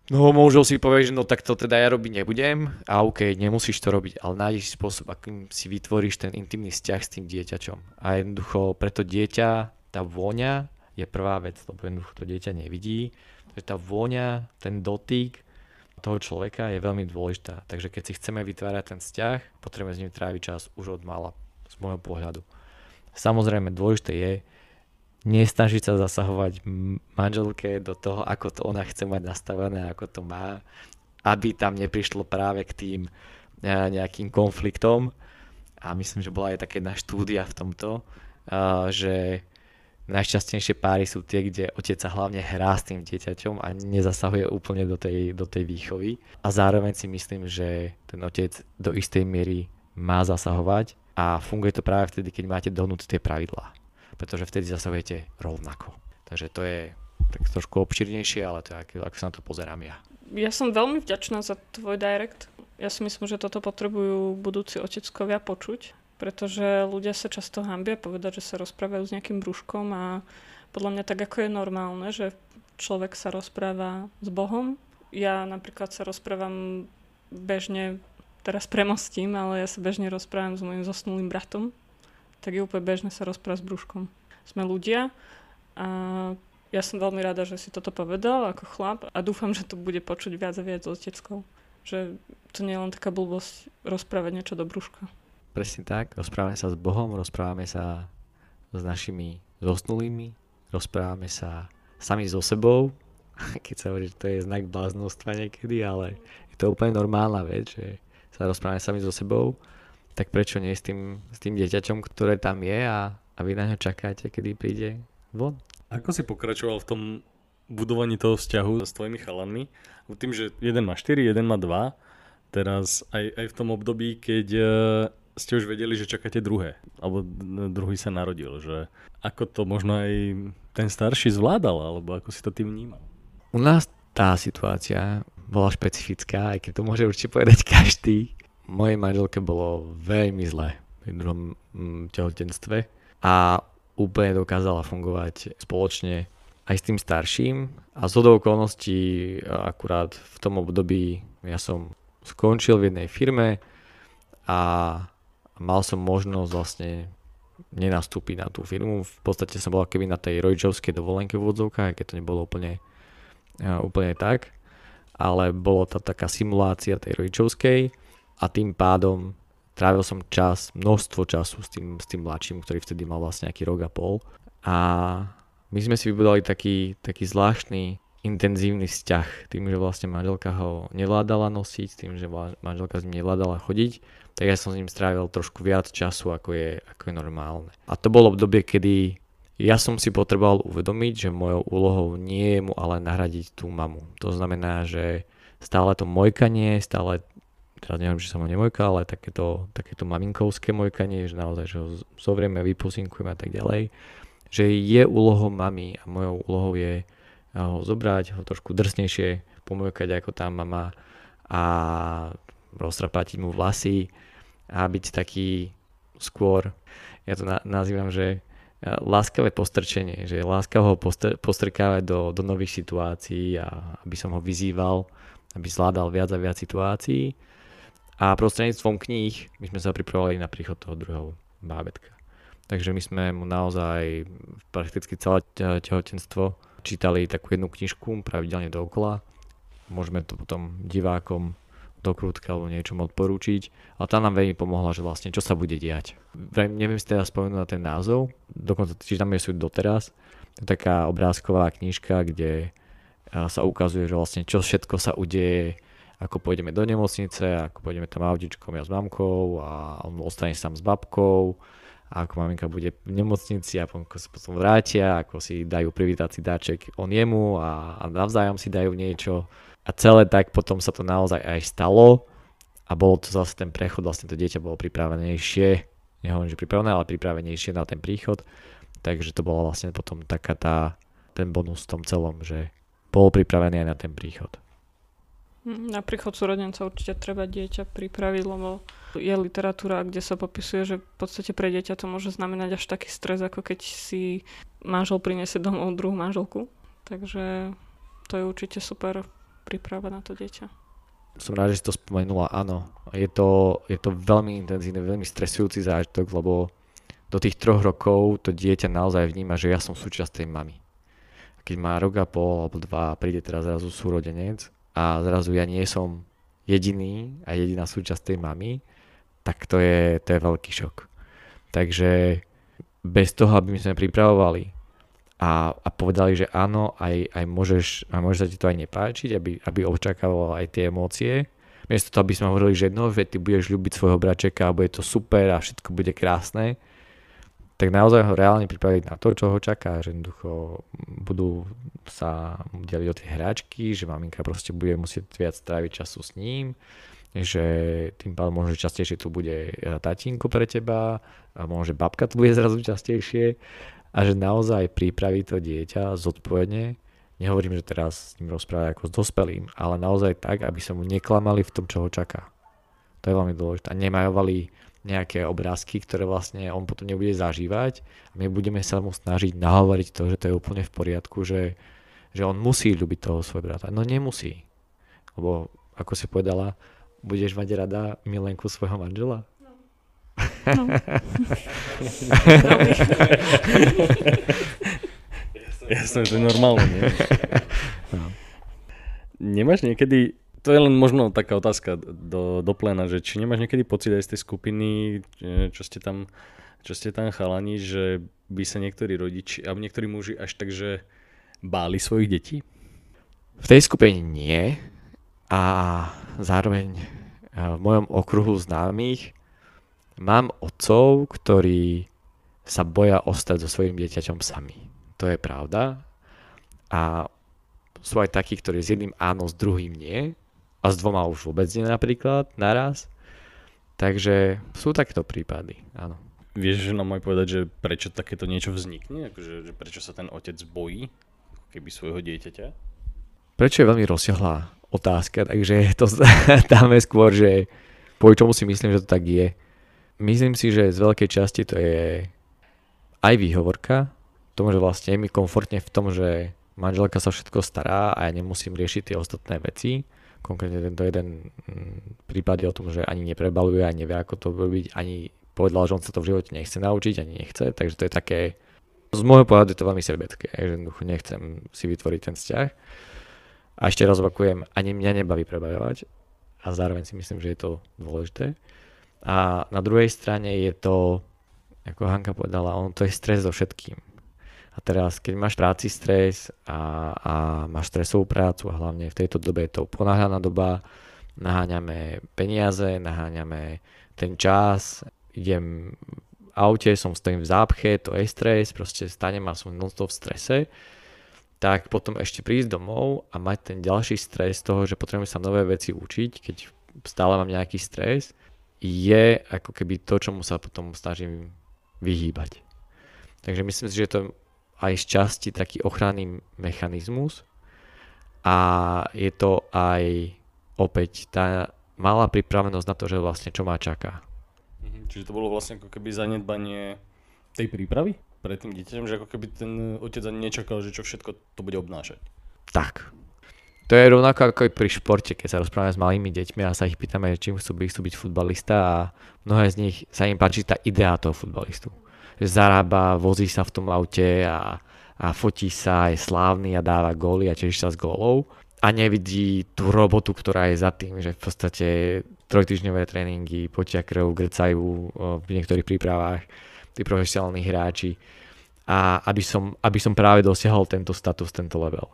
No možno si povieš, že no tak to teda ja robiť nebudem a OK, nemusíš to robiť, ale nájdeš spôsob, akým si vytvoríš ten intimný vzťah s tým dieťačom. A jednoducho pre to dieťa tá vôňa je prvá vec, lebo jednoducho to dieťa nevidí. Takže tá vôňa, ten dotyk toho človeka je veľmi dôležitá. Takže keď si chceme vytvárať ten vzťah, potrebujeme s ním tráviť čas už od mala, z môjho pohľadu. Samozrejme dôležité je, nesnažiť sa zasahovať manželke do toho, ako to ona chce mať nastavené, ako to má, aby tam neprišlo práve k tým e, nejakým konfliktom. A myslím, že bola aj také jedna štúdia v tomto, e, že najšťastnejšie páry sú tie, kde otec sa hlavne hrá s tým dieťaťom a nezasahuje úplne do tej, do tej výchovy. A zároveň si myslím, že ten otec do istej miery má zasahovať a funguje to práve vtedy, keď máte dohnúť tie pravidlá pretože vtedy zasahujete rovnako. Takže to je tak trošku obširnejšie, ale to je, ako, ako sa na to pozerám ja. Ja som veľmi vďačná za tvoj direct. Ja si myslím, že toto potrebujú budúci oteckovia počuť, pretože ľudia sa často hambia povedať, že sa rozprávajú s nejakým brúškom a podľa mňa tak ako je normálne, že človek sa rozpráva s Bohom. Ja napríklad sa rozprávam bežne, teraz premostím, ale ja sa bežne rozprávam s mojim zosnulým bratom, tak je úplne bežné sa rozprávať s brúškom. Sme ľudia a ja som veľmi rada, že si toto povedal ako chlap a dúfam, že to bude počuť viac a viac oteckou. Že to nie je len taká blbosť rozprávať niečo do brúška. Presne tak, rozprávame sa s Bohom, rozprávame sa s našimi zosnulými, rozprávame sa sami so sebou, (laughs) keď sa hovorí, že to je znak bláznostva niekedy, ale je to úplne normálna vec, že sa rozprávame sami so sebou tak prečo nie s tým, s tým dieťačom, ktoré tam je a, a vy na ňo čakáte, kedy príde von? Ako si pokračoval v tom budovaní toho vzťahu s tvojimi chalanmi? Tým, že jeden má 4, jeden má 2, teraz aj, aj v tom období, keď e, ste už vedeli, že čakáte druhé, alebo druhý sa narodil, že ako to možno aj ten starší zvládal, alebo ako si to tým vnímal? U nás tá situácia bola špecifická, aj keď to môže určite povedať (laughs) každý, mojej manželke bolo veľmi zle pri druhom mm, tehotenstve a úplne dokázala fungovať spoločne aj s tým starším. A z okolností akurát v tom období ja som skončil v jednej firme a mal som možnosť vlastne nenastúpiť na tú firmu. V podstate som bol keby na tej rodičovskej dovolenke v odzovkách, keď to nebolo úplne, úplne tak, ale bolo to taká simulácia tej rodičovskej a tým pádom trávil som čas, množstvo času s tým, s tým mladším, ktorý vtedy mal vlastne nejaký rok a pol. A my sme si vybudali taký, taký zvláštny intenzívny vzťah tým, že vlastne manželka ho nevládala nosiť, tým, že manželka s ním nevládala chodiť, tak ja som s ním strávil trošku viac času, ako je, ako je normálne. A to bolo obdobie, kedy ja som si potreboval uvedomiť, že mojou úlohou nie je mu ale nahradiť tú mamu. To znamená, že stále to mojkanie, stále teraz neviem, či sa ma nemojka, ale takéto, takéto maminkovské mojkanie, že naozaj, že ho zovrieme, vypusinkujeme a tak ďalej, že je úlohou mami a mojou úlohou je ho zobrať, ho trošku drsnejšie pomojkať ako tá mama a roztrapatiť mu vlasy a byť taký skôr, ja to na, nazývam, že láskavé postrčenie, že láskavo ho postr- postrkávať do, do nových situácií a aby som ho vyzýval, aby zvládal viac a viac situácií. A prostredníctvom kníh my sme sa pripravovali na príchod toho druhého bábetka. Takže my sme mu naozaj prakticky celé tehotenstvo čítali takú jednu knižku pravidelne dookola. Môžeme to potom divákom do krútka alebo niečom odporúčiť. A tá nám veľmi pomohla, že vlastne čo sa bude diať. Neviem si teda spomenúť na ten názov, dokonca čítam ju doteraz. To je taká obrázková knižka, kde sa ukazuje, že vlastne čo všetko sa udeje, ako pôjdeme do nemocnice, ako pôjdeme tam autičkom ja s mamkou a on ostane sám s babkou a ako maminka bude v nemocnici a potom sa potom vrátia, ako si dajú privítací dáček on jemu a, a navzájom si dajú niečo. A celé tak potom sa to naozaj aj stalo a bol to zase ten prechod, vlastne to dieťa bolo pripravenejšie, nehovorím, že pripravené, ale pripravenejšie na ten príchod, takže to bola vlastne potom taká tá, ten bonus v tom celom, že bol pripravený aj na ten príchod. Na príchod súrodenca určite treba dieťa pripraviť, lebo je literatúra, kde sa popisuje, že v podstate pre dieťa to môže znamenať až taký stres, ako keď si manžel priniesie domov druhú manželku. Takže to je určite super príprava na to dieťa. Som rád, že si to spomenula, áno. Je to, je to veľmi intenzívny, veľmi stresujúci zážitok, lebo do tých troch rokov to dieťa naozaj vníma, že ja som súčasť tej mamy. Keď má rok a pol alebo dva, príde teraz zrazu súrodenec a zrazu ja nie som jediný a jediná súčasť tej mamy, tak to je, to je veľký šok. Takže bez toho, aby sme pripravovali a, a povedali, že áno, aj, aj môžeš, a môže sa ti to aj nepáčiť, aby, aby očakával aj tie emócie. Miesto toho, aby sme hovorili, že no, že ty budeš ľúbiť svojho bračeka a bude to super a všetko bude krásne, tak naozaj ho reálne pripraviť na to, čo ho čaká, že jednoducho budú sa deliť o tie hráčky, že maminka proste bude musieť viac stráviť času s ním, že tým pádom možno častejšie tu bude tatínko pre teba, a možno, že babka tu bude (laughs) zrazu častejšie a že naozaj pripraví to dieťa zodpovedne. Nehovorím, že teraz s ním rozprávať ako s dospelým, ale naozaj tak, aby sa mu neklamali v tom, čo ho čaká. To je veľmi dôležité. A nemajovali nejaké obrázky, ktoré vlastne on potom nebude zažívať a my budeme sa mu snažiť nahovoriť to, že to je úplne v poriadku, že, že on musí ľúbiť toho svojho brata. No nemusí. Lebo, ako si povedala, budeš mať rada milenku svojho manžela? No. (laughs) Jasné, to je normálne, nie? (laughs) No. Nemáš niekedy, to je len možno taká otázka do, do plena, že či nemáš niekedy pocit aj z tej skupiny, čo ste tam, čo ste tam chalani, že by sa niektorí rodiči, alebo niektorí muži až tak, že báli svojich detí? V tej skupine nie a zároveň v mojom okruhu známych Mám otcov, ktorí sa boja ostať so svojím dieťaťom sami. To je pravda. A sú aj takí, ktorí s jedným áno, s druhým nie. A s dvoma už vôbec nie napríklad, naraz. Takže sú takéto prípady, áno. Vieš že nám aj povedať, že prečo takéto niečo vznikne? Akože, že prečo sa ten otec bojí keby svojho dieťaťa? Prečo je veľmi rozsiahlá otázka, takže (laughs) to dáme skôr, že po čomu si myslím, že to tak je myslím si, že z veľkej časti to je aj výhovorka, tomu, že vlastne je mi komfortne v tom, že manželka sa všetko stará a ja nemusím riešiť tie ostatné veci. Konkrétne tento jeden mm, prípad je o tom, že ani neprebaluje, ani nevie, ako to robiť, ani povedal, že on sa to v živote nechce naučiť, ani nechce, takže to je také, z môjho pohľadu je to veľmi sebecké, že jednoducho nechcem si vytvoriť ten vzťah. A ešte raz opakujem, ani mňa nebaví prebavovať a zároveň si myslím, že je to dôležité. A na druhej strane je to, ako Hanka povedala, on to je stres so všetkým. A teraz, keď máš práci stres a, a máš stresovú prácu a hlavne v tejto dobe je to ponáhľaná doba, naháňame peniaze, naháňame ten čas, idem v aute, som stojím v zápche, to je stres, proste stanem a som non v strese, tak potom ešte prísť domov a mať ten ďalší stres toho, že potrebujem sa nové veci učiť, keď stále mám nejaký stres, je ako keby to, čomu sa potom snažím vyhýbať. Takže myslím si, že to aj z časti taký ochranný mechanizmus a je to aj opäť tá malá pripravenosť na to, že vlastne čo má čaká. Mhm, čiže to bolo vlastne ako keby zanedbanie tej prípravy? pred tým dieťaťom, že ako keby ten otec ani nečakal, že čo všetko to bude obnášať. Tak. To je rovnako ako aj pri športe, keď sa rozprávame s malými deťmi a sa ich pýtame, čím chcú byť, chcú byť futbalista a mnohé z nich sa im páči tá idea toho futbalistu. Že zarába, vozí sa v tom aute a, a fotí sa, je slávny a dáva góly a teší sa z gólov a nevidí tú robotu, ktorá je za tým, že v podstate trojtyžňové tréningy, potia krv, grcajú v niektorých prípravách tí profesionálni hráči a aby som, aby som práve dosiahol tento status, tento level.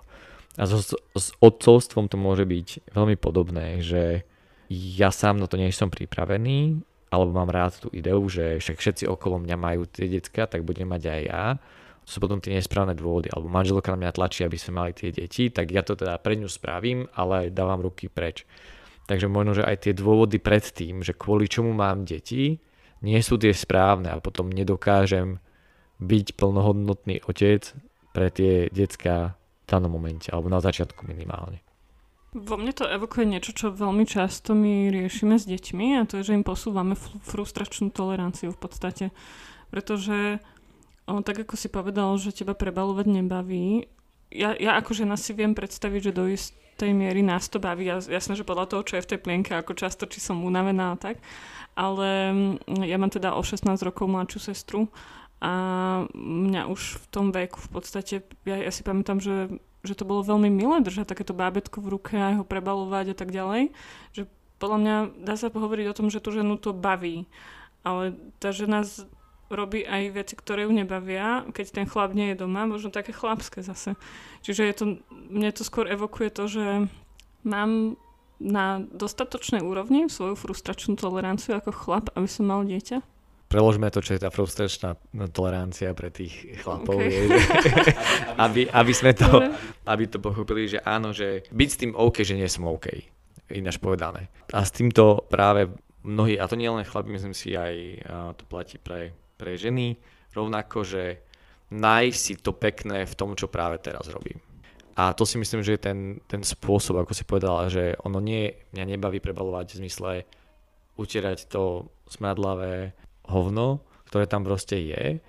A so, s odcovstvom to môže byť veľmi podobné, že ja sám na to nie som pripravený, alebo mám rád tú ideu, že však všetci okolo mňa majú tie decka, tak budem mať aj ja. To sú potom tie nesprávne dôvody, alebo manželka na mňa tlačí, aby sme mali tie deti, tak ja to teda pre ňu spravím, ale dávam ruky preč. Takže možno, že aj tie dôvody pred tým, že kvôli čomu mám deti, nie sú tie správne a potom nedokážem byť plnohodnotný otec pre tie decka v danom momente, alebo na začiatku minimálne. Vo mne to evokuje niečo, čo veľmi často my riešime s deťmi a to je, že im posúvame frustračnú toleranciu v podstate. Pretože on, tak ako si povedal, že teba prebalovať nebaví, ja, ja ako žena si viem predstaviť, že do istej miery nás to baví. Ja, jasné, že podľa toho, čo je v tej plienke, ako často, či som unavená a tak. Ale mm, ja mám teda o 16 rokov mladšiu sestru a mňa už v tom veku v podstate, ja, ja si pamätám, že, že to bolo veľmi milé držať takéto bábetko v ruke a ho prebalovať a tak ďalej, že podľa mňa dá sa pohovoriť o tom, že tú ženu to baví, ale tá žena robí aj veci, ktoré ju nebavia, keď ten chlap nie je doma, možno také chlapské zase. Čiže je to, mne to skôr evokuje to, že mám na dostatočnej úrovni svoju frustračnú toleranciu ako chlap, aby som mal dieťa preložme to, čo je tá frustračná tolerancia pre tých chlapov, okay. je, že, (laughs) aby, aby sme to, aby to pochopili, že áno, že byť s tým OK, že nie som OK, ináč povedané. A s týmto práve mnohí, a to nie len chlapi, myslím si aj to platí pre, pre ženy, rovnako, že nájsť si to pekné v tom, čo práve teraz robím. A to si myslím, že je ten, ten spôsob, ako si povedala, že ono nie, mňa nebaví prebalovať v zmysle utierať to smradlavé hovno, ktoré tam proste je,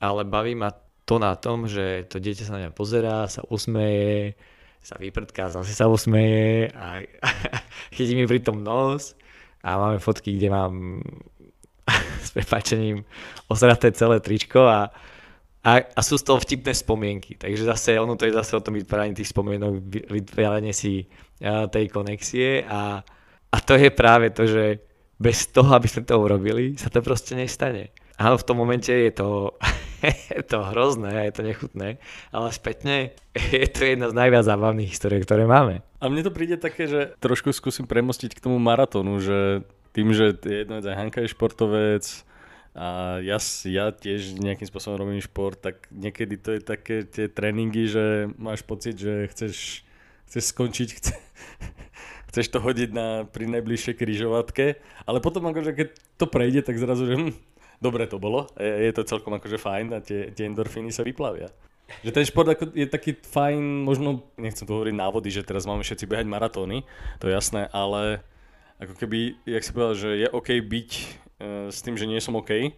ale baví ma to na tom, že to dieťa sa na mňa pozerá, sa usmeje, sa vyprdká, zase sa usmeje a (laughs) chytí mi pritom nos a máme fotky, kde mám (laughs) s prepačením osraté celé tričko a, a, a sú z toho vtipné spomienky. Takže zase ono to je zase o tom vytváraní tých spomienok, vytváranie si tej konexie a, a to je práve to, že bez toho, aby sme to urobili, sa to proste nestane. Áno, v tom momente je to, (laughs) je to hrozné a je to nechutné, ale spätne je to jedna z najviac zábavných histórií, ktoré máme. A mne to príde také, že trošku skúsim premostiť k tomu maratónu, že tým, že jedno aj Hanka je športovec a ja, ja tiež nejakým spôsobom robím šport, tak niekedy to je také tie tréningy, že máš pocit, že chceš, chceš skončiť, chce, chceš to hodiť na, pri najbližšej kryžovatke, ale potom akože keď to prejde, tak zrazu, že hm, dobre to bolo, je, je to celkom akože fajn a tie, tie endorfíny sa vyplavia. Že ten šport ako je taký fajn, možno, nechcem to hovoriť návody, že teraz máme všetci behať maratóny, to je jasné, ale ako keby, jak si povedal, že je OK byť e, s tým, že nie som OK,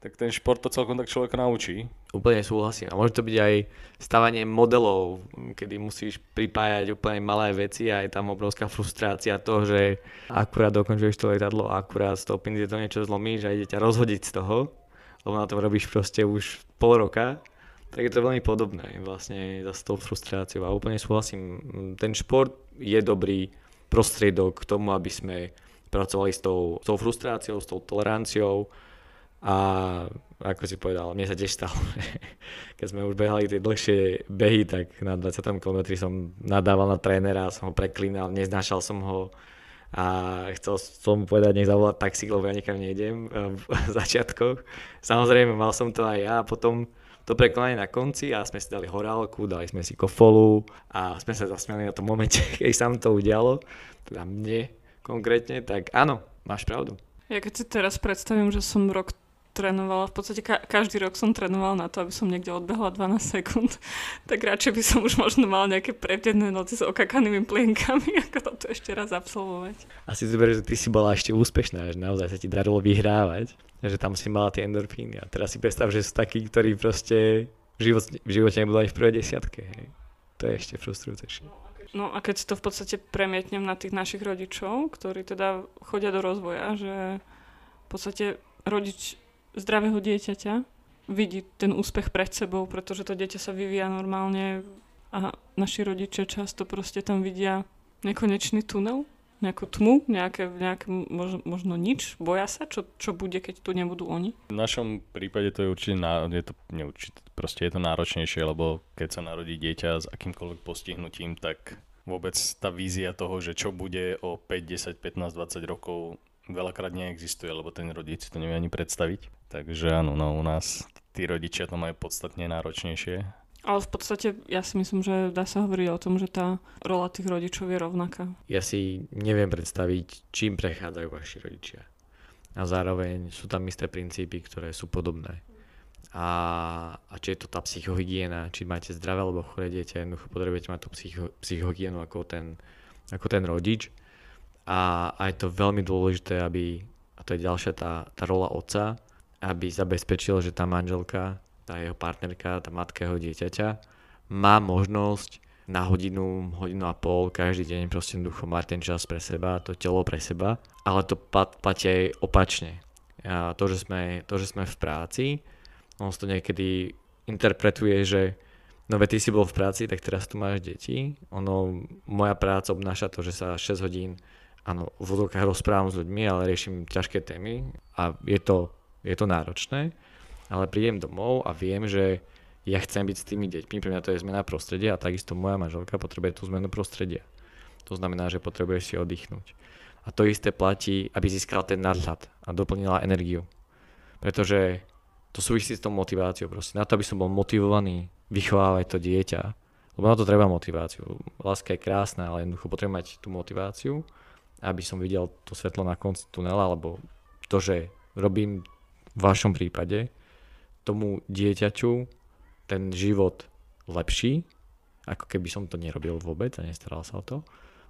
tak ten šport to celkom tak človeka naučí. Úplne súhlasím. A môže to byť aj stavanie modelov, kedy musíš pripájať úplne malé veci a je tam obrovská frustrácia toho, že akurát dokončuješ to letadlo, akurát z toho to niečo zlomíš a ide ťa rozhodiť z toho, lebo na tom robíš proste už pol roka. Tak je to veľmi podobné vlastne s tou frustráciou a úplne súhlasím. Ten šport je dobrý prostriedok k tomu, aby sme pracovali s tou, s tou frustráciou, s tou toleranciou, a ako si povedal, mne sa tiež stalo, (laughs) keď sme už behali tie dlhšie behy, tak na 20. km som nadával na trénera, som ho preklínal, neznášal som ho a chcel som povedať, nech zavolať taxík, lebo ja nikam nejdem v (laughs) začiatkoch. Samozrejme, mal som to aj ja a potom to prekonanie na konci a sme si dali horálku, dali sme si kofolu a sme sa zasmiali na tom momente, (laughs) keď sa to udialo, teda mne konkrétne, tak áno, máš pravdu. Ja keď si teraz predstavím, že som rok trénovala, v podstate ka- každý rok som trénovala na to, aby som niekde odbehla 12 sekúnd, (laughs) tak radšej by som už možno mala nejaké prevdené noci s okakanými plienkami, (laughs) ako to ešte raz absolvovať. Asi si že ty si bola ešte úspešná, že naozaj sa ti darilo vyhrávať, že tam si mala tie endorfíny a teraz si predstav, že sú takí, ktorí proste v živote, v živote nebudú aj v prvej desiatke. Hej. To je ešte frustrujúcejšie. No a keď si to v podstate premietnem na tých našich rodičov, ktorí teda chodia do rozvoja, že v podstate rodič zdravého dieťaťa vidí ten úspech pred sebou, pretože to dieťa sa vyvíja normálne a naši rodičia často proste tam vidia nekonečný tunel, nejakú tmu, nejaké, nejaké možno, možno nič, boja sa, čo, čo bude, keď tu nebudú oni? V našom prípade to je určite, ná, je to, neurčite, proste je to náročnejšie, lebo keď sa narodí dieťa s akýmkoľvek postihnutím, tak vôbec tá vízia toho, že čo bude o 5, 10, 15, 20 rokov veľakrát neexistuje, lebo ten rodič si to nevie ani predstaviť. Takže áno, no u nás tí rodičia to majú podstatne náročnejšie. Ale v podstate ja si myslím, že dá sa hovoriť o tom, že tá rola tých rodičov je rovnaká. Ja si neviem predstaviť, čím prechádzajú vaši rodičia. A zároveň sú tam isté princípy, ktoré sú podobné. A, a či je to tá psychohygiena, či máte zdravé alebo choré dieťa, jednoducho potrebujete mať tú psycho, psychohygienu ako ten, ako ten rodič a, a je to veľmi dôležité, aby, a to je ďalšia tá, tá rola otca, aby zabezpečil, že tá manželka, tá jeho partnerka, tá matka jeho dieťaťa má možnosť na hodinu, hodinu a pol každý deň proste jednoducho mať ten čas pre seba, to telo pre seba, ale to platí aj opačne. A to, že sme, to, že sme v práci, on to niekedy interpretuje, že no veď ty si bol v práci, tak teraz tu máš deti. Ono, moja práca obnáša to, že sa 6 hodín áno, v vodokách rozprávam s ľuďmi, ale riešim ťažké témy a je to, je to náročné, ale prídem domov a viem, že ja chcem byť s tými deťmi, pre mňa to je zmena prostredia a takisto moja manželka potrebuje tú zmenu prostredia. To znamená, že potrebuje si oddychnúť. A to isté platí, aby získala ten nadhľad a doplnila energiu. Pretože to súvisí s tou motiváciou. Proste. Na to, aby som bol motivovaný vychovávať to dieťa, lebo na to treba motiváciu. Láska je krásna, ale jednoducho potrebujem mať tú motiváciu aby som videl to svetlo na konci tunela, alebo to, že robím vašom prípade tomu dieťaťu ten život lepší, ako keby som to nerobil vôbec a nestaral sa o to.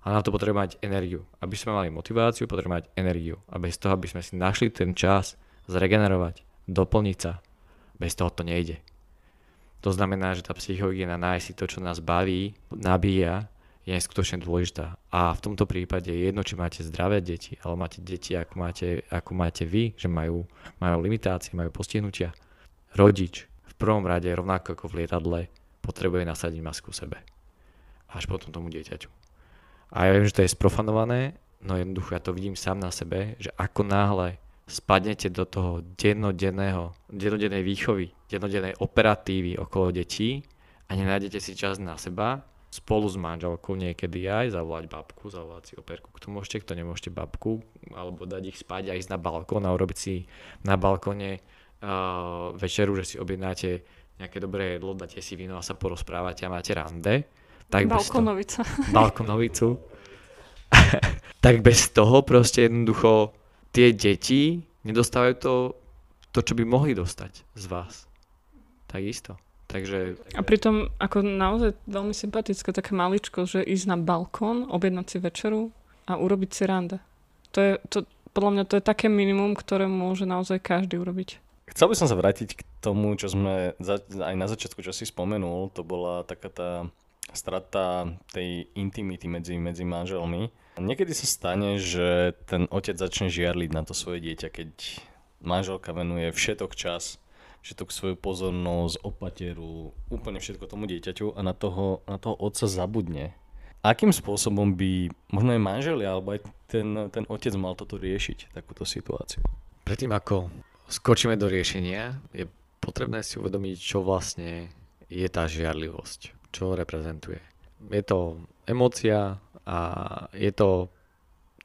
A na to potrebujeme mať energiu. Aby sme mali motiváciu, potrebujeme mať energiu. A bez toho, aby sme si našli ten čas zregenerovať, doplniť sa, bez toho to nejde. To znamená, že tá psychohygiena nájsť si to, čo nás baví, nabíja je skutočne dôležitá. A v tomto prípade je jedno, či máte zdravé deti, alebo máte deti, ako máte, ako máte vy, že majú, majú limitácie, majú postihnutia. Rodič v prvom rade, rovnako ako v lietadle, potrebuje nasadiť masku sebe. Až potom tomu dieťaťu. A ja viem, že to je sprofanované, no jednoducho ja to vidím sám na sebe, že ako náhle spadnete do toho dennodenného, dennodennej výchovy, dennodennej operatívy okolo detí a nenájdete si čas na seba, spolu s manželkou niekedy aj zavolať babku, zavolať si operku, kto môžete, kto nemôžete babku, alebo dať ich spať a ísť na balkón a urobiť si na balkóne uh, večeru, že si objednáte nejaké dobré jedlo, dáte si víno a sa porozprávate a máte rande. Tak Balkonovica. To, (laughs) (laughs) balkonovicu. (laughs) tak bez toho proste jednoducho tie deti nedostávajú to, to, čo by mohli dostať z vás. Takisto. Takže, A pritom ako naozaj veľmi sympatická taká maličko, že ísť na balkón, objednať si večeru a urobiť si rande. To je, to, podľa mňa to je také minimum, ktoré môže naozaj každý urobiť. Chcel by som sa vrátiť k tomu, čo sme za, aj na začiatku, čo si spomenul, to bola taká tá strata tej intimity medzi, medzi manželmi. Niekedy sa stane, že ten otec začne žiarliť na to svoje dieťa, keď manželka venuje všetok čas všetok svoju pozornosť, opateru, úplne všetko tomu dieťaťu a na toho, na toho otca zabudne. Akým spôsobom by možno aj manželia alebo aj ten, ten otec mal toto riešiť, takúto situáciu? Predtým ako skočíme do riešenia, je potrebné si uvedomiť, čo vlastne je tá žiarlivosť, čo reprezentuje. Je to emócia a je to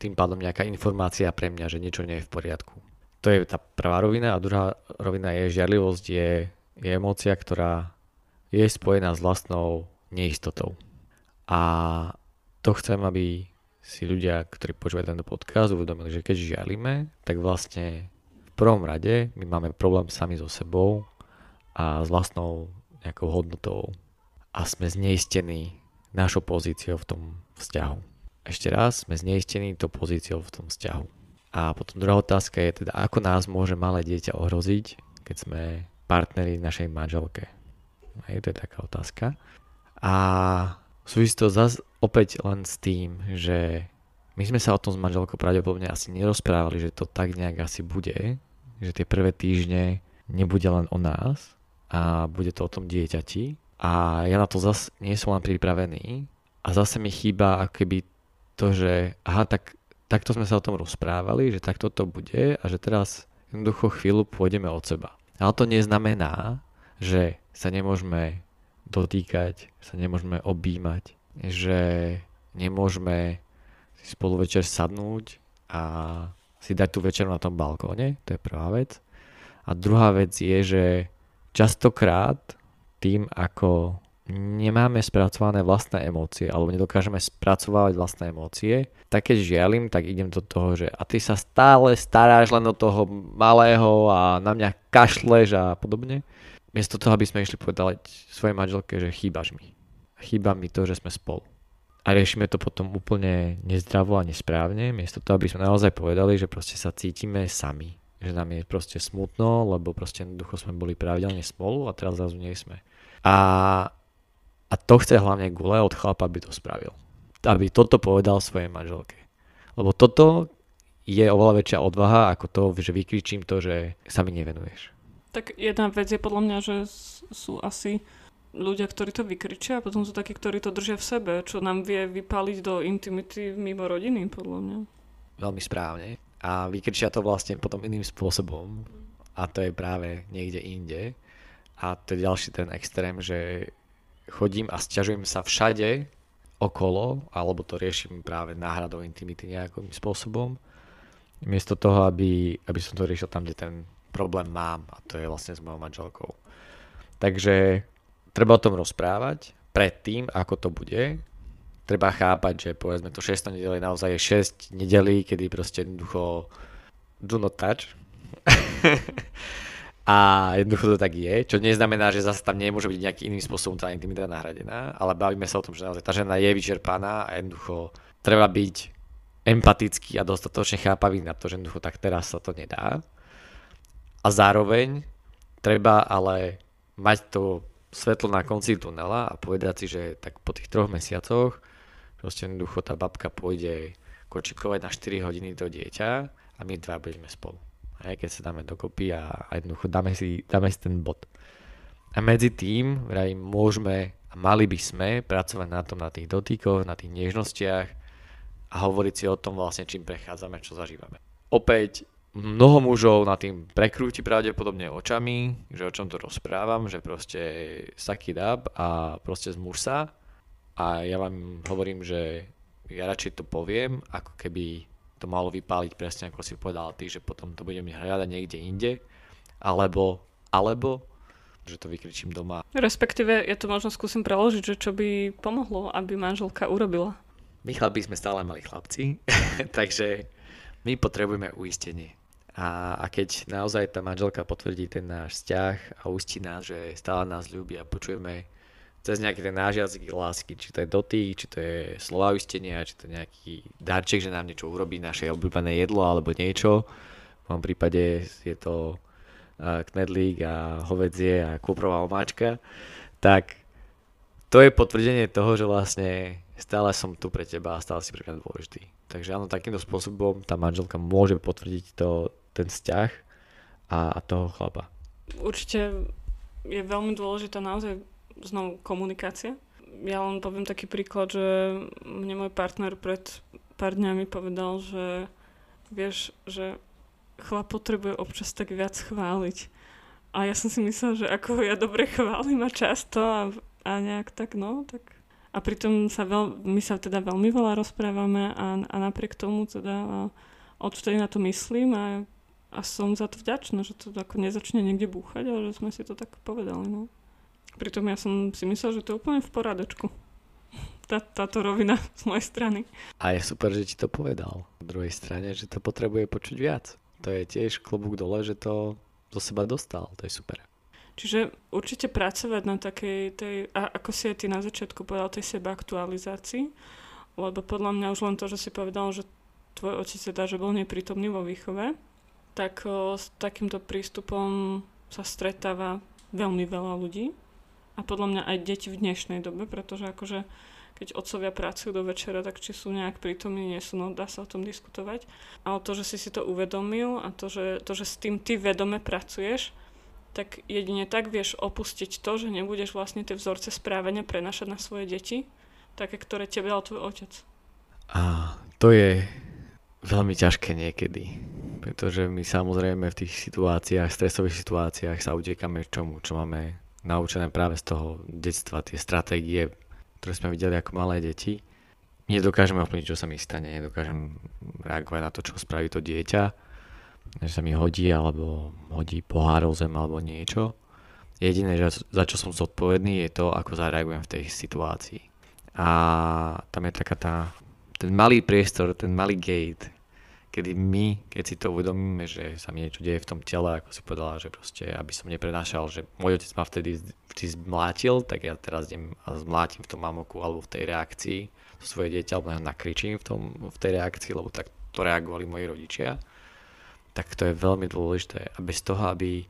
tým pádom nejaká informácia pre mňa, že niečo nie je v poriadku. To je tá prvá rovina a druhá rovina je žiarlivosť, je, je emócia, ktorá je spojená s vlastnou neistotou. A to chcem, aby si ľudia, ktorí počúvajú tento podcast, uvedomili, že keď žiarlíme, tak vlastne v prvom rade my máme problém sami so sebou a s vlastnou nejakou hodnotou a sme zneistení našou pozíciou v tom vzťahu. Ešte raz, sme zneistení tou pozíciou v tom vzťahu. A potom druhá otázka je teda, ako nás môže malé dieťa ohroziť, keď sme partneri našej manželke. Hej, to je taká otázka. A súvisí to zase opäť len s tým, že my sme sa o tom s manželkou pravdepodobne asi nerozprávali, že to tak nejak asi bude, že tie prvé týždne nebude len o nás a bude to o tom dieťati. A ja na to zase nie som len pripravený a zase mi chýba keby to, že aha, tak, takto sme sa o tom rozprávali, že takto to bude a že teraz jednoducho chvíľu pôjdeme od seba. Ale to neznamená, že sa nemôžeme dotýkať, sa nemôžeme objímať, že nemôžeme si spolu večer sadnúť a si dať tú večer na tom balkóne, to je prvá vec. A druhá vec je, že častokrát tým, ako nemáme spracované vlastné emócie alebo nedokážeme spracovávať vlastné emócie, tak keď žialim, tak idem do toho, že a ty sa stále staráš len do toho malého a na mňa kašleš a podobne. Miesto toho, aby sme išli povedať svojej manželke, že chýbaš mi. Chýba mi to, že sme spolu a riešime to potom úplne nezdravo a nesprávne, miesto toho, aby sme naozaj povedali, že proste sa cítime sami, že nám je proste smutno, lebo proste jednoducho sme boli pravidelne spolu a teraz zrazu nie sme. A, a to chce hlavne Gule od chlapa, aby to spravil. Aby toto povedal svojej manželke. Lebo toto je oveľa väčšia odvaha ako to, že vykričím to, že sa mi nevenuješ. Tak jedna vec je podľa mňa, že sú asi ľudia, ktorí to vykričia a potom sú takí, ktorí to držia v sebe, čo nám vie vypaliť do intimity mimo rodiny, podľa mňa. Veľmi správne. A vykričia to vlastne potom iným spôsobom a to je práve niekde inde. A to je ďalší ten extrém, že chodím a stiažujem sa všade okolo, alebo to riešim práve náhradou intimity nejakým spôsobom, miesto toho, aby, aby som to riešil tam, kde ten problém mám a to je vlastne s mojou manželkou. Takže treba o tom rozprávať predtým, ako to bude. Treba chápať, že povedzme to 6 nedeli naozaj je 6 nedelí, kedy proste jednoducho do not touch. (laughs) a jednoducho to tak je, čo neznamená, že zase tam nemôže byť nejakým iným spôsobom tá intimita nahradená, ale bavíme sa o tom, že naozaj tá žena je vyčerpaná a jednoducho treba byť empatický a dostatočne chápavý na to, že jednoducho tak teraz sa to nedá. A zároveň treba ale mať to svetlo na konci tunela a povedať si, že tak po tých troch mesiacoch proste jednoducho tá babka pôjde kočikovať na 4 hodiny to dieťa a my dva budeme spolu. Aj keď sa dáme dokopy a, jednoducho dáme si, dáme si ten bod. A medzi tým vraj môžeme a mali by sme pracovať na tom, na tých dotýkoch, na tých nežnostiach a hovoriť si o tom vlastne, čím prechádzame, čo zažívame. Opäť mnoho mužov na tým prekrúti pravdepodobne očami, že o čom to rozprávam, že proste suck it up a proste zmuž sa. A ja vám hovorím, že ja radšej to poviem, ako keby to malo vypáliť presne ako si povedal ty, že potom to budem hľadať niekde inde, alebo, alebo že to vykričím doma. Respektíve, ja to možno skúsim preložiť, že čo by pomohlo, aby manželka urobila. My chlapí sme stále mali chlapci, (laughs) takže my potrebujeme uistenie. A, a keď naozaj tá manželka potvrdí ten náš vzťah a ustí nás, že stále nás ľúbi a počujeme cez nejaký ten jazyk lásky, či to je dotyk, či to je slova ustenia, či to je nejaký darček, že nám niečo urobí, naše obľúbené jedlo alebo niečo. V mojom prípade je to knedlík a hovedzie a kúprová omáčka. Tak to je potvrdenie toho, že vlastne stále som tu pre teba a stále si pre mňa dôležitý. Takže áno, takýmto spôsobom tá manželka môže potvrdiť to, ten vzťah a, a toho chlapa. Určite je veľmi dôležitá naozaj znovu komunikácia. Ja len poviem taký príklad, že mne môj partner pred pár dňami povedal, že vieš, že chlap potrebuje občas tak viac chváliť. A ja som si myslela, že ako ja dobre chválim a často a, a nejak tak, no, tak a pritom sa veľ, my sa teda veľmi veľa rozprávame a, a napriek tomu teda odvtedy na to myslím a a som za to vďačná, že to ako nezačne niekde búchať, ale že sme si to tak povedali. No. Pritom ja som si myslel, že to je úplne v poradečku. Tá, táto rovina (laughs) z mojej strany. A je super, že ti to povedal. V druhej strane, že to potrebuje počuť viac. to je tiež klobúk dole, že to zo seba dostal, to je super. Čiže určite pracovať na takej tej, a ako si aj ty na začiatku povedal, tej seba aktualizácii, lebo podľa mňa už len to, že si povedal, že tvoj otec teda, že bol neprítomný vo výchove, tak o, s takýmto prístupom sa stretáva veľmi veľa ľudí a podľa mňa aj deti v dnešnej dobe, pretože akože keď otcovia pracujú do večera, tak či sú nejak prítomní, nie sú, no dá sa o tom diskutovať. Ale to, že si si to uvedomil a to, že, to, že s tým ty vedome pracuješ, tak jedine tak vieš opustiť to, že nebudeš vlastne tie vzorce správania prenašať na svoje deti, také, ktoré tebe dal tvoj otec. A to je veľmi ťažké niekedy, pretože my samozrejme v tých situáciách, stresových situáciách sa utiekame čomu, čo máme naučené práve z toho detstva, tie stratégie ktoré sme videli ako malé deti, nedokážeme ovplyvniť, čo sa mi stane, nedokážem reagovať na to, čo spraví to dieťa, že sa mi hodí, alebo hodí pohár o zem, alebo niečo. Jediné, za čo som zodpovedný, je to, ako zareagujem v tej situácii. A tam je taká tá, ten malý priestor, ten malý gate, kedy my, keď si to uvedomíme, že sa mi niečo deje v tom tele, ako si povedala, že proste, aby som neprenášal, že môj otec ma vtedy vždy zmlátil, tak ja teraz idem a zmlátim v tom mamoku alebo v tej reakcii to svoje dieťa, alebo nakričím v, tom, v tej reakcii, lebo tak to reagovali moji rodičia. Tak to je veľmi dôležité. A bez toho, aby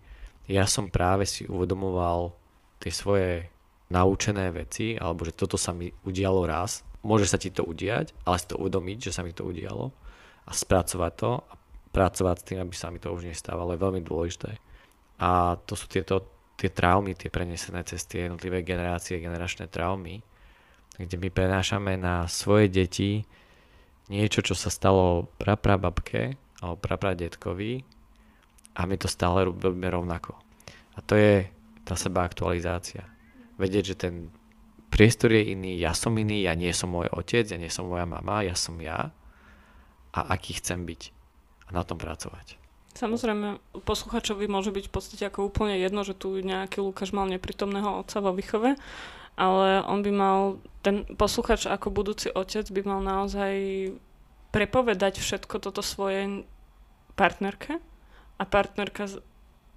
ja som práve si uvedomoval tie svoje naučené veci, alebo že toto sa mi udialo raz, môže sa ti to udiať, ale si to uvedomiť, že sa mi to udialo a spracovať to a pracovať s tým, aby sa mi to už nestávalo, je veľmi dôležité. A to sú tieto tie traumy, tie prenesené cez tie jednotlivé generácie, generačné traumy, kde my prenášame na svoje deti niečo, čo sa stalo praprababke alebo prapradetkovi a my to stále robíme rovnako. A to je tá seba aktualizácia. Vedieť, že ten priestor je iný, ja som iný, ja nie som môj otec, ja nie som moja mama, ja som ja a aký chcem byť a na tom pracovať. Samozrejme, posluchačovi môže byť v podstate ako úplne jedno, že tu nejaký Lukáš mal neprítomného otca vo výchove, ale on by mal, ten posluchač ako budúci otec by mal naozaj prepovedať všetko toto svojej partnerke a partnerka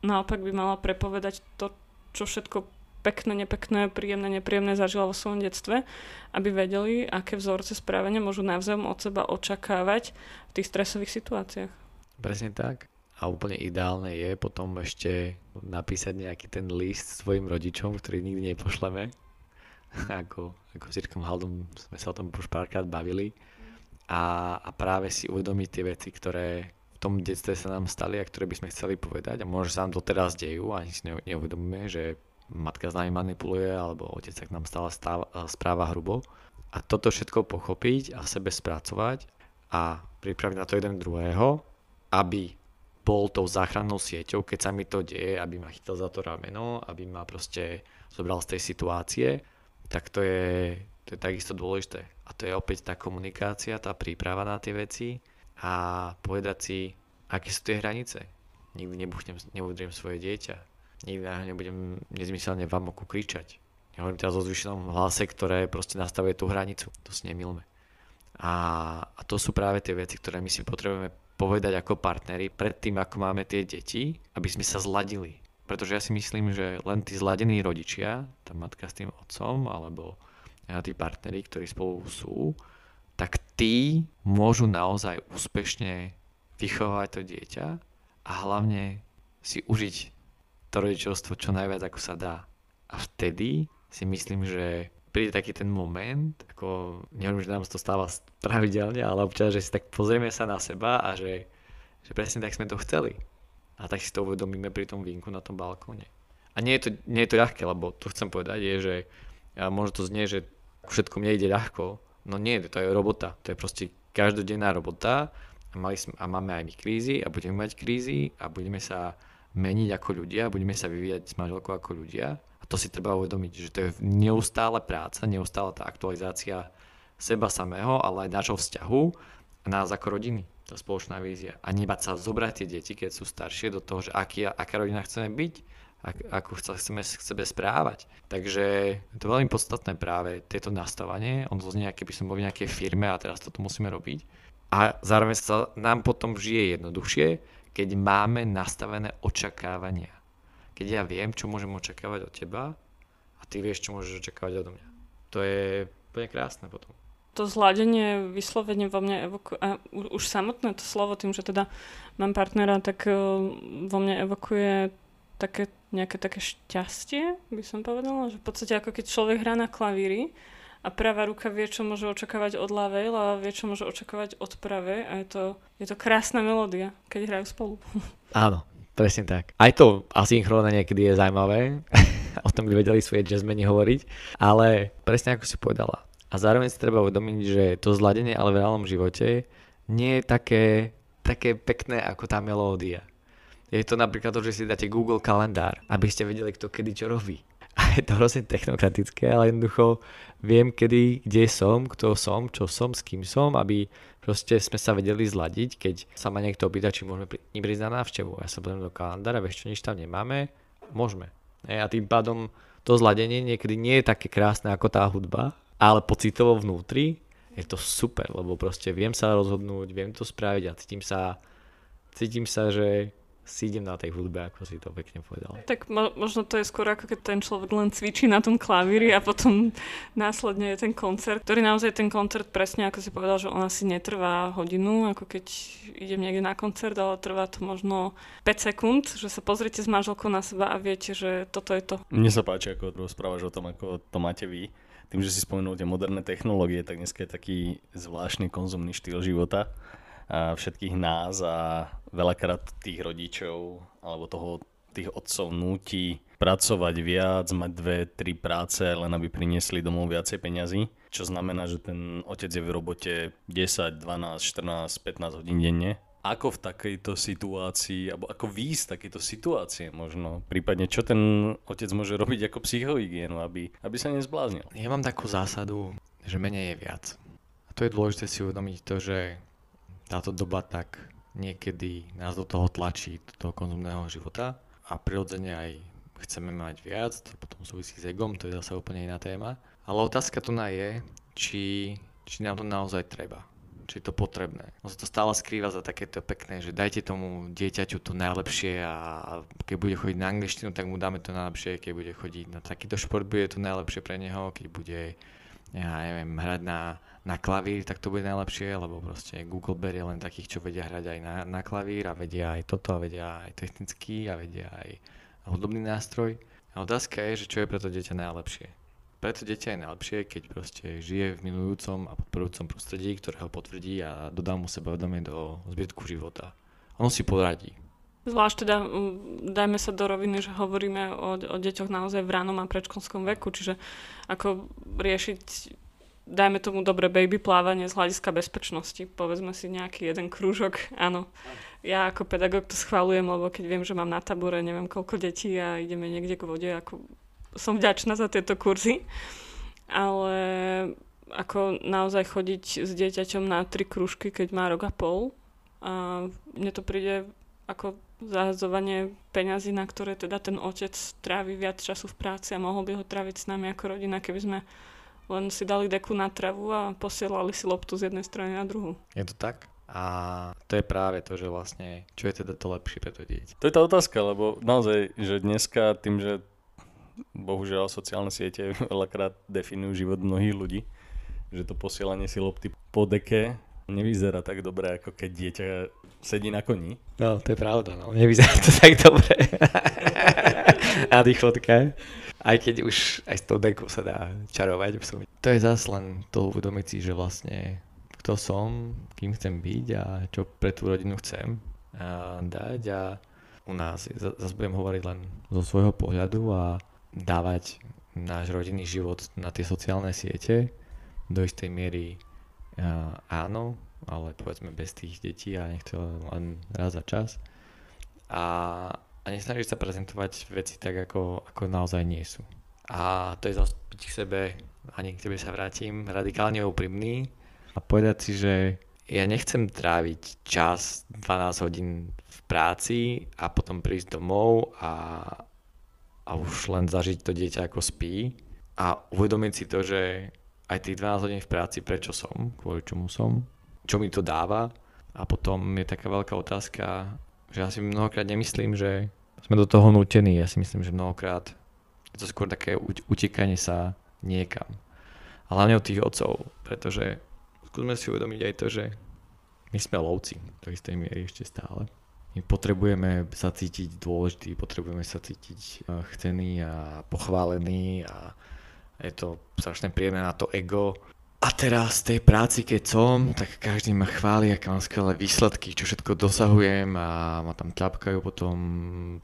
naopak by mala prepovedať to, čo všetko pekné, nepekné, príjemné, nepríjemné zažila vo svojom detstve, aby vedeli, aké vzorce správania môžu navzájom od seba očakávať v tých stresových situáciách. Presne tak. A úplne ideálne je potom ešte napísať nejaký ten list svojim rodičom, ktorý nikdy nepošleme. (laughs) ako, ako s Jirkom Haldom sme sa o tom už párkrát bavili. A, a práve si uvedomiť tie veci, ktoré v tom detstve sa nám stali a ktoré by sme chceli povedať. A možno sa nám doteraz dejú a ani si neuvedomíme, že matka s nami manipuluje alebo otec sa k nám stále správa hrubo. A toto všetko pochopiť a sebe spracovať a pripraviť na to jeden druhého, aby bol tou záchrannou sieťou, keď sa mi to deje, aby ma chytil za to rameno, aby ma proste zobral z tej situácie, tak to je, to je takisto dôležité. A to je opäť tá komunikácia, tá príprava na tie veci a povedať si, aké sú tie hranice. Nikdy nebuchnem, neudriem svoje dieťa nikdy nebudem nezmyselne vám oku kričať. Ja hovorím teraz o zvyšenom hlase, ktoré proste nastavuje tú hranicu. To si nemilme. A, a to sú práve tie veci, ktoré my si potrebujeme povedať ako partneri pred tým, ako máme tie deti, aby sme sa zladili. Pretože ja si myslím, že len tí zladení rodičia, tá matka s tým otcom, alebo tí partneri, ktorí spolu sú, tak tí môžu naozaj úspešne vychovať to dieťa a hlavne si užiť to rodičovstvo čo najviac ako sa dá. A vtedy si myslím, že príde taký ten moment, ako neviem, že nám to stáva pravidelne, ale občas, že si tak pozrieme sa na seba a že, že presne tak sme to chceli. A tak si to uvedomíme pri tom vínku na tom balkóne. A nie je to, nie je to ľahké, lebo to chcem povedať je, že ja, možno to znie, že všetko mne ide ľahko. No nie, to je robota. To je proste každodenná robota a, mali sme, a máme aj my krízy a budeme mať krízy a budeme sa meniť ako ľudia, budeme sa vyvíjať s manželkou ako ľudia. A to si treba uvedomiť, že to je neustále práca, neustále tá aktualizácia seba samého, ale aj nášho vzťahu a nás ako rodiny, tá spoločná vízia. A nebať sa zobrať tie deti, keď sú staršie, do toho, že aký, aká rodina chceme byť, ak, ako chceme k sebe správať. Takže je to veľmi podstatné práve tieto nastavanie. On to znie, keby som bol v nejakej firme a teraz toto musíme robiť. A zároveň sa nám potom žije jednoduchšie, keď máme nastavené očakávania. Keď ja viem, čo môžem očakávať od teba a ty vieš, čo môžeš očakávať odo mňa. To je úplne krásne potom. To zladenie vyslovene vo mne evokuje, a už samotné to slovo tým, že teda mám partnera, tak uh, vo mne evokuje také, nejaké také šťastie, by som povedala, že v podstate ako keď človek hrá na klavíri a pravá ruka vie, čo môže očakávať od ľavej, ľava vie, čo môže očakávať od pravej a je to, je to krásna melódia, keď hrajú spolu. (laughs) Áno, presne tak. Aj to asynchrónne niekedy je zaujímavé, (laughs) o tom by vedeli svoje jazzmeni hovoriť, ale presne ako si povedala, a zároveň si treba uvedomiť, že to zladenie ale v reálnom živote nie je také, také pekné ako tá melódia. Je to napríklad to, že si dáte Google kalendár, aby ste vedeli, kto kedy čo robí. (laughs) A je to hrozne technokratické, ale jednoducho viem, kedy, kde som, kto som, čo som, s kým som, aby proste sme sa vedeli zladiť, keď sa ma niekto opýta, či môžeme prísť na návštevu. Ja sa budem do kalendára, vieš čo, nič tam nemáme, môžeme. A tým pádom to zladenie niekedy nie je také krásne ako tá hudba, ale pocitovo vnútri je to super, lebo proste viem sa rozhodnúť, viem to spraviť a cítim sa, cítim sa, že si idem na tej hudbe, ako si to pekne povedal. Tak mo- možno to je skôr ako keď ten človek len cvičí na tom klavíri a potom (laughs) následne je ten koncert, ktorý naozaj ten koncert presne ako si povedal, že on asi netrvá hodinu, ako keď idem niekde na koncert, ale trvá to možno 5 sekúnd, že sa pozrite s manželkou na seba a viete, že toto je to. Mne sa páči, ako rozprávaš o tom, ako to máte vy tým, že si spomenul tie moderné technológie, tak dneska je taký zvláštny konzumný štýl života všetkých nás a veľakrát tých rodičov alebo toho tých otcov núti pracovať viac, mať dve, tri práce, len aby priniesli domov viacej peňazí. Čo znamená, že ten otec je v robote 10, 12, 14, 15 hodín denne ako v takejto situácii, alebo ako výjsť z takejto situácie možno, prípadne čo ten otec môže robiť ako psychohygienu, aby, aby sa nezbláznil. Ja mám takú zásadu, že menej je viac. A to je dôležité si uvedomiť to, že táto doba tak niekedy nás do toho tlačí, do toho konzumného života a prirodzene aj chceme mať viac, to potom súvisí s egom, to je zase úplne iná téma. Ale otázka tu na je, či, či nám to naozaj treba či je to potrebné. On sa to stále skrýva za takéto pekné, že dajte tomu dieťaťu to najlepšie a keď bude chodiť na angličtinu, tak mu dáme to najlepšie, keď bude chodiť na takýto šport, bude to najlepšie pre neho, keď bude ja neviem, hrať na, na klavír, tak to bude najlepšie, lebo proste Google berie len takých, čo vedia hrať aj na, na klavír a vedia aj toto a vedia aj technický a vedia aj hudobný nástroj. A otázka je, že čo je pre to dieťa najlepšie preto dieťa je najlepšie, keď proste žije v milujúcom a podporujúcom prostredí, ktoré ho potvrdí a dodá mu sebavedomie do zbytku života. Ono si poradí. Zvlášť teda, dajme sa do roviny, že hovoríme o, o deťoch naozaj v ránom a predškolskom veku, čiže ako riešiť, dajme tomu dobre baby plávanie z hľadiska bezpečnosti. Povedzme si nejaký jeden krúžok, áno. Ja ako pedagóg to schválujem, lebo keď viem, že mám na tabore neviem koľko detí a ideme niekde k vode, ako som vďačná za tieto kurzy, ale ako naozaj chodiť s dieťaťom na tri kružky, keď má rok a pol. A mne to príde ako zahazovanie peňazí, na ktoré teda ten otec trávi viac času v práci a mohol by ho tráviť s nami ako rodina, keby sme len si dali deku na travu a posielali si loptu z jednej strany na druhú. Je to tak? A to je práve to, že vlastne, čo je teda to lepšie pre to dieťa. To je tá otázka, lebo naozaj, že dneska tým, že bohužiaľ sociálne siete (laughs) veľakrát definujú život mnohých ľudí, že to posielanie si lopty po deke nevyzerá tak dobre, ako keď dieťa sedí na koni. No, to je pravda, no. Nevyzerá to tak dobre. (laughs) (laughs) na dýchotke. Aj keď už aj s tou dekou sa dá čarovať. To je zase len to uvedomiť si, že vlastne kto som, kým chcem byť a čo pre tú rodinu chcem a dať a u nás, zase budem hovoriť len zo svojho pohľadu a dávať náš rodinný život na tie sociálne siete. Do istej miery áno, ale povedzme bez tých detí a nech to len raz za čas. A, a nesnažiť sa prezentovať veci tak, ako, ako naozaj nie sú. A to je zase byť k sebe, ani k tebe sa vrátim, radikálne úprimný. A povedať si, že ja nechcem tráviť čas 12 hodín v práci a potom prísť domov a, a už len zažiť to dieťa ako spí. A uvedomiť si to, že aj tých 12 hodín v práci, prečo som, kvôli čomu som, čo mi to dáva. A potom je taká veľká otázka, že ja si mnohokrát nemyslím, že sme do toho nutení. Ja si myslím, že mnohokrát je to skôr také utekanie sa niekam. A hlavne od tých otcov, pretože skúsme si uvedomiť aj to, že my sme lovci do istej miery ešte stále. My potrebujeme sa cítiť dôležitý, potrebujeme sa cítiť eh, chcený a pochválený a je to strašne príjemné na to ego. A teraz v tej práci, keď som, tak každý ma chváli, aké mám skvelé výsledky, čo všetko dosahujem a ma tam ťapkajú potom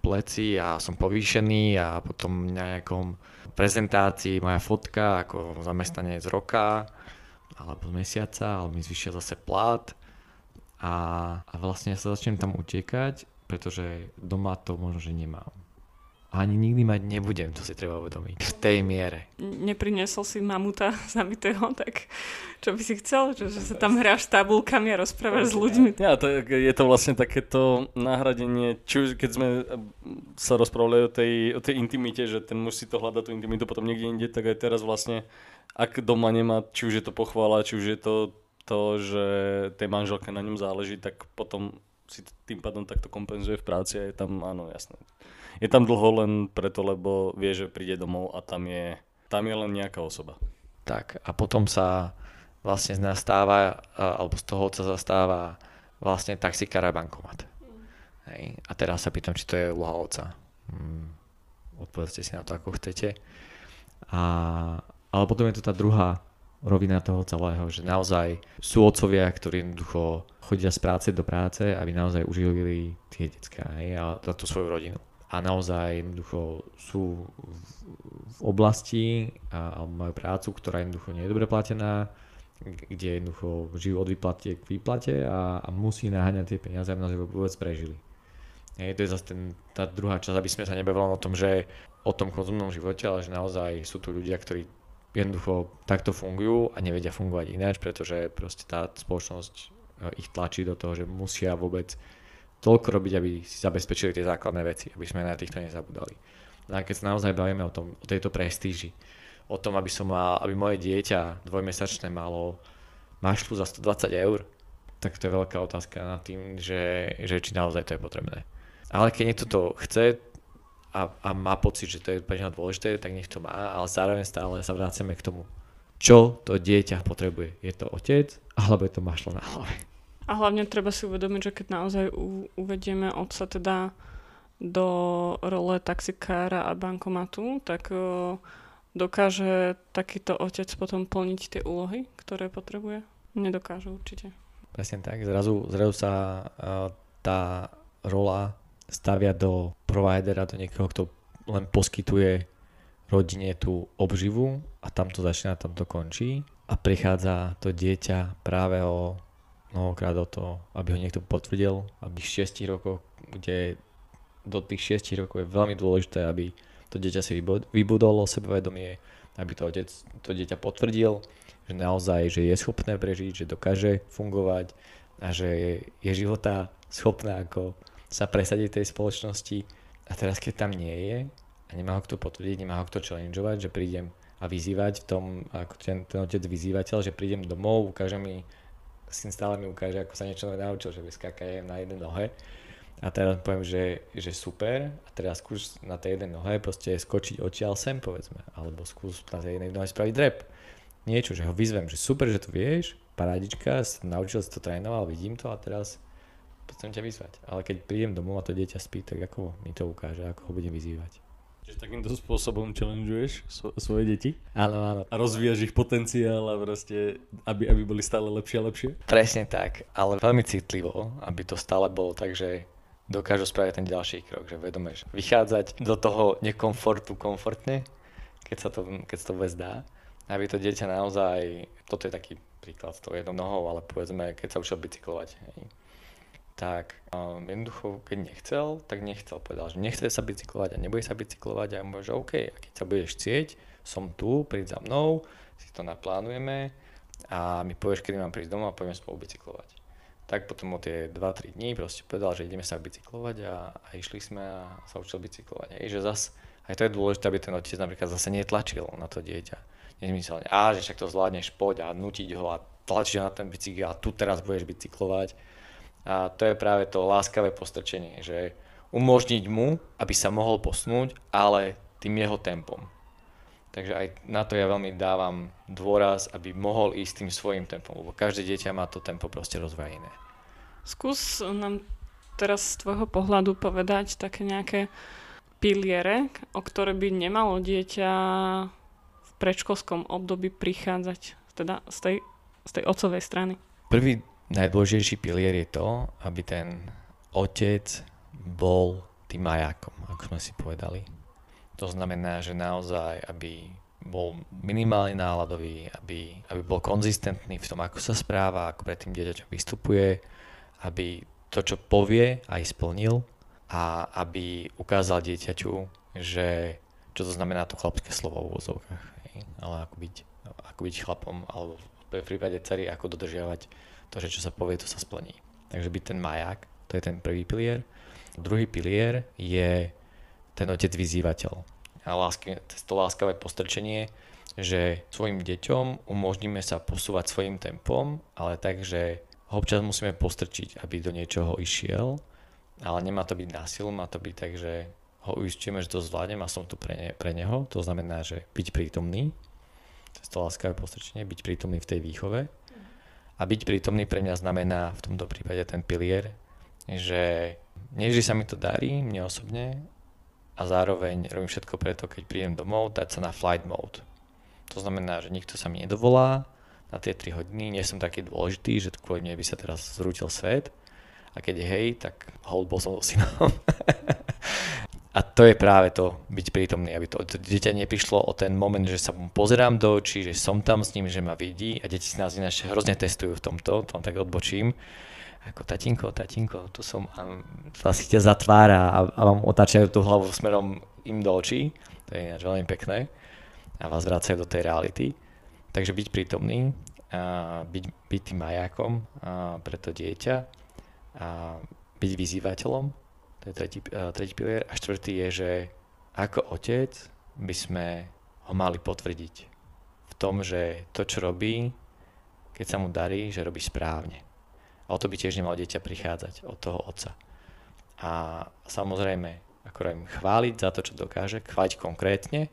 pleci a som povýšený a potom nejakom prezentácii moja fotka ako zamestnanec roka alebo z mesiaca, ale mi zvyšia zase plat a, a vlastne sa začnem tam utekať, pretože doma to možno, že nemám. A ani nikdy mať nebudem, to si treba uvedomiť. V tej miere. Nepriniesol si mamuta (laughs) zamitého, tak čo by si chcel? Že, že sa tam hráš s tabulkami a rozprávaš s ľuďmi? Ja, to, je to vlastne takéto nahradenie, či už keď sme sa rozprávali o tej, o tej intimite, že ten muž si to hľada tú intimitu potom niekde inde, tak aj teraz vlastne, ak doma nemá, či už je to pochvala, či už je to to, že tej manželke na ňom záleží, tak potom si tým pádom takto kompenzuje v práci a je tam, áno, jasné. Je tam dlho len preto, lebo vie, že príde domov a tam je, tam je len nejaká osoba. Tak a potom sa vlastne z stáva, alebo z toho sa zastáva vlastne taxikár a bankomat. Hej. A teraz sa pýtam, či to je úloha oca. Hmm. Odpovedzte si na to, ako chcete. A, ale potom je tu tá druhá rovina toho celého, že naozaj sú otcovia, ktorí jednoducho chodia z práce do práce, aby naozaj uživili tie detská hej, a tú svoju rodinu. A naozaj jednoducho sú v, oblasti a, a majú prácu, ktorá jednoducho nie je dobre platená, kde jednoducho žijú od výplatie k výplate a, a musí naháňať tie peniaze, aby naozaj vôbec prežili. Hej, to je zase ten, tá druhá časť, aby sme sa nebavili o tom, že o tom konzumnom živote, ale že naozaj sú tu ľudia, ktorí jednoducho takto fungujú a nevedia fungovať ináč, pretože proste tá spoločnosť e, ich tlačí do toho, že musia vôbec toľko robiť, aby si zabezpečili tie základné veci, aby sme na týchto nezabudali. No a keď sa naozaj bavíme o, tom, o tejto prestíži, o tom, aby som mal, aby moje dieťa dvojmesačné malo mašlu za 120 eur, tak to je veľká otázka nad tým, že, že či naozaj to je potrebné. Ale keď niekto to chce, a, a má pocit, že to je pre neho dôležité, tak nech to má, ale zároveň stále sa vraceme k tomu, čo to dieťa potrebuje. Je to otec, alebo je to mašlo na hlave. A hlavne treba si uvedomiť, že keď naozaj u, uvedieme otca teda do role taxikára a bankomatu, tak o, dokáže takýto otec potom plniť tie úlohy, ktoré potrebuje? Nedokáže určite. Presne tak, zrazu, zrazu sa uh, tá rola stavia do providera, do niekoho, kto len poskytuje rodine tú obživu a tam to začína, tam to končí a prichádza to dieťa práve o mnohokrát o to, aby ho niekto potvrdil, aby v 6 rokoch, kde do tých 6 rokov je veľmi dôležité, aby to dieťa si vybudolo sebavedomie, aby to, otec, to dieťa potvrdil, že naozaj, že je schopné prežiť, že dokáže fungovať a že je, života schopná ako sa presadiť tej spoločnosti. A teraz keď tam nie je a nemá ho kto potvrdiť, nemá ho kto challengeovať, že prídem a vyzývať v tom, ako ten, ten otec vyzývateľ, že prídem domov, ukáže mi, syn stále mi ukáže, ako sa niečo naučil, že vyskaká na jednej nohe. A teraz poviem, že, že super, a teraz skús na tej jednej nohe proste skočiť odtiaľ sem, povedzme, alebo skús na tej jednej nohe spraviť rep. Niečo, že ho vyzvem, že super, že to vieš, parádička, naučil si to trénoval, vidím to a teraz chcem ťa vyzvať. Ale keď prídem domov a to dieťa spí, tak ako mi to ukáže, ako ho budem vyzývať. Čiže takýmto spôsobom challengeuješ svo- svoje deti? Áno, áno. A rozvíjaš ich potenciál a proste, aby, aby boli stále lepšie a lepšie? Presne tak, ale veľmi citlivo, aby to stále bolo tak, že dokážu spraviť ten ďalší krok, že vedomeš vychádzať do toho nekomfortu komfortne, keď sa to, keď sa to vôbec dá, aby to dieťa naozaj, toto je taký príklad s tou jednou nohou, ale povedzme, keď sa učil bicyklovať, hej tak um, jednoducho, keď nechcel, tak nechcel. Povedal, že nechce sa bicyklovať a nebude sa bicyklovať a ja mu že OK, a keď sa budeš chcieť, som tu, príď za mnou, si to naplánujeme a mi povieš, kedy mám prísť domov a pôjdeme spolu bicyklovať. Tak potom o tie 2-3 dní proste povedal, že ideme sa bicyklovať a, a išli sme a sa učil bicyklovať. Hej, že zas, aj to je dôležité, aby ten otec napríklad zase netlačil na to dieťa. Nezmyselne, a že však to zvládneš, poď a nutiť ho a tlačiť na ten bicykel a tu teraz budeš bicyklovať A to je práve to láskavé postrčenie, že umožniť mu, aby sa mohol posnúť, ale tým jeho tempom. Takže aj na to ja veľmi dávam dôraz, aby mohol ísť tým svojim tempom, lebo každé dieťa má to tempo proste rozvoja iné. Skús nám teraz z tvojho pohľadu povedať také nejaké piliere, o ktoré by nemalo dieťa v predškolskom období prichádzať, teda z tej, z tej otcovej strany. Prvý najdôležitejší pilier je to, aby ten otec bol tým majákom, ako sme si povedali. To znamená, že naozaj, aby bol minimálne náladový, aby, aby bol konzistentný v tom, ako sa správa, ako pred tým dieťaťom vystupuje, aby to, čo povie, aj splnil a aby ukázal dieťaťu, že čo to znamená to chlapské slovo v úzovkách, ale ako byť, ako byť chlapom, alebo v prípade cery, ako dodržiavať to, že čo sa povie, to sa splní. Takže byť ten maják, to je ten prvý pilier. Druhý pilier je ten otec vyzývateľ. A lásky, to láskavé postrčenie, že svojim deťom umožníme sa posúvať svojim tempom, ale tak, že ho občas musíme postrčiť, aby do niečoho išiel, ale nemá to byť násil, má to byť tak, že ho uistíme, že to zvládnem a som tu pre, ne, pre neho. To znamená, že byť prítomný, to je to láskavé postrčenie, byť prítomný v tej výchove. A byť prítomný pre mňa znamená v tomto prípade ten pilier, že nevždy sa mi to darí, mne osobne, a zároveň robím všetko preto, keď prídem domov, dať sa na flight mode. To znamená, že nikto sa mi nedovolá na tie 3 hodiny, nie som taký dôležitý, že kvôli mne by sa teraz zrútil svet. A keď je hej, tak hold bol som so synom. A to je práve to, byť prítomný, aby to, dieťa neprišlo o ten moment, že sa mu pozerám do očí, že som tam s ním, že ma vidí. A deti si nás ináč hrozne testujú v tomto, to tak odbočím. Ako tatinko, tatinko, tu som. A vlastne ťa zatvára a, a vám otáčajú tú hlavu smerom im do očí, to je ináč veľmi pekné. A vás vracajú do tej reality. Takže byť prítomný, a byť, byť tým majákom a pre to dieťa a byť vyzývateľom, to je tretí, tretí pilier. A štvrtý je, že ako otec by sme ho mali potvrdiť v tom, že to, čo robí, keď sa mu darí, že robí správne a o to by tiež nemal dieťa prichádzať od toho otca. A samozrejme, ako im chváliť za to, čo dokáže, chváliť konkrétne,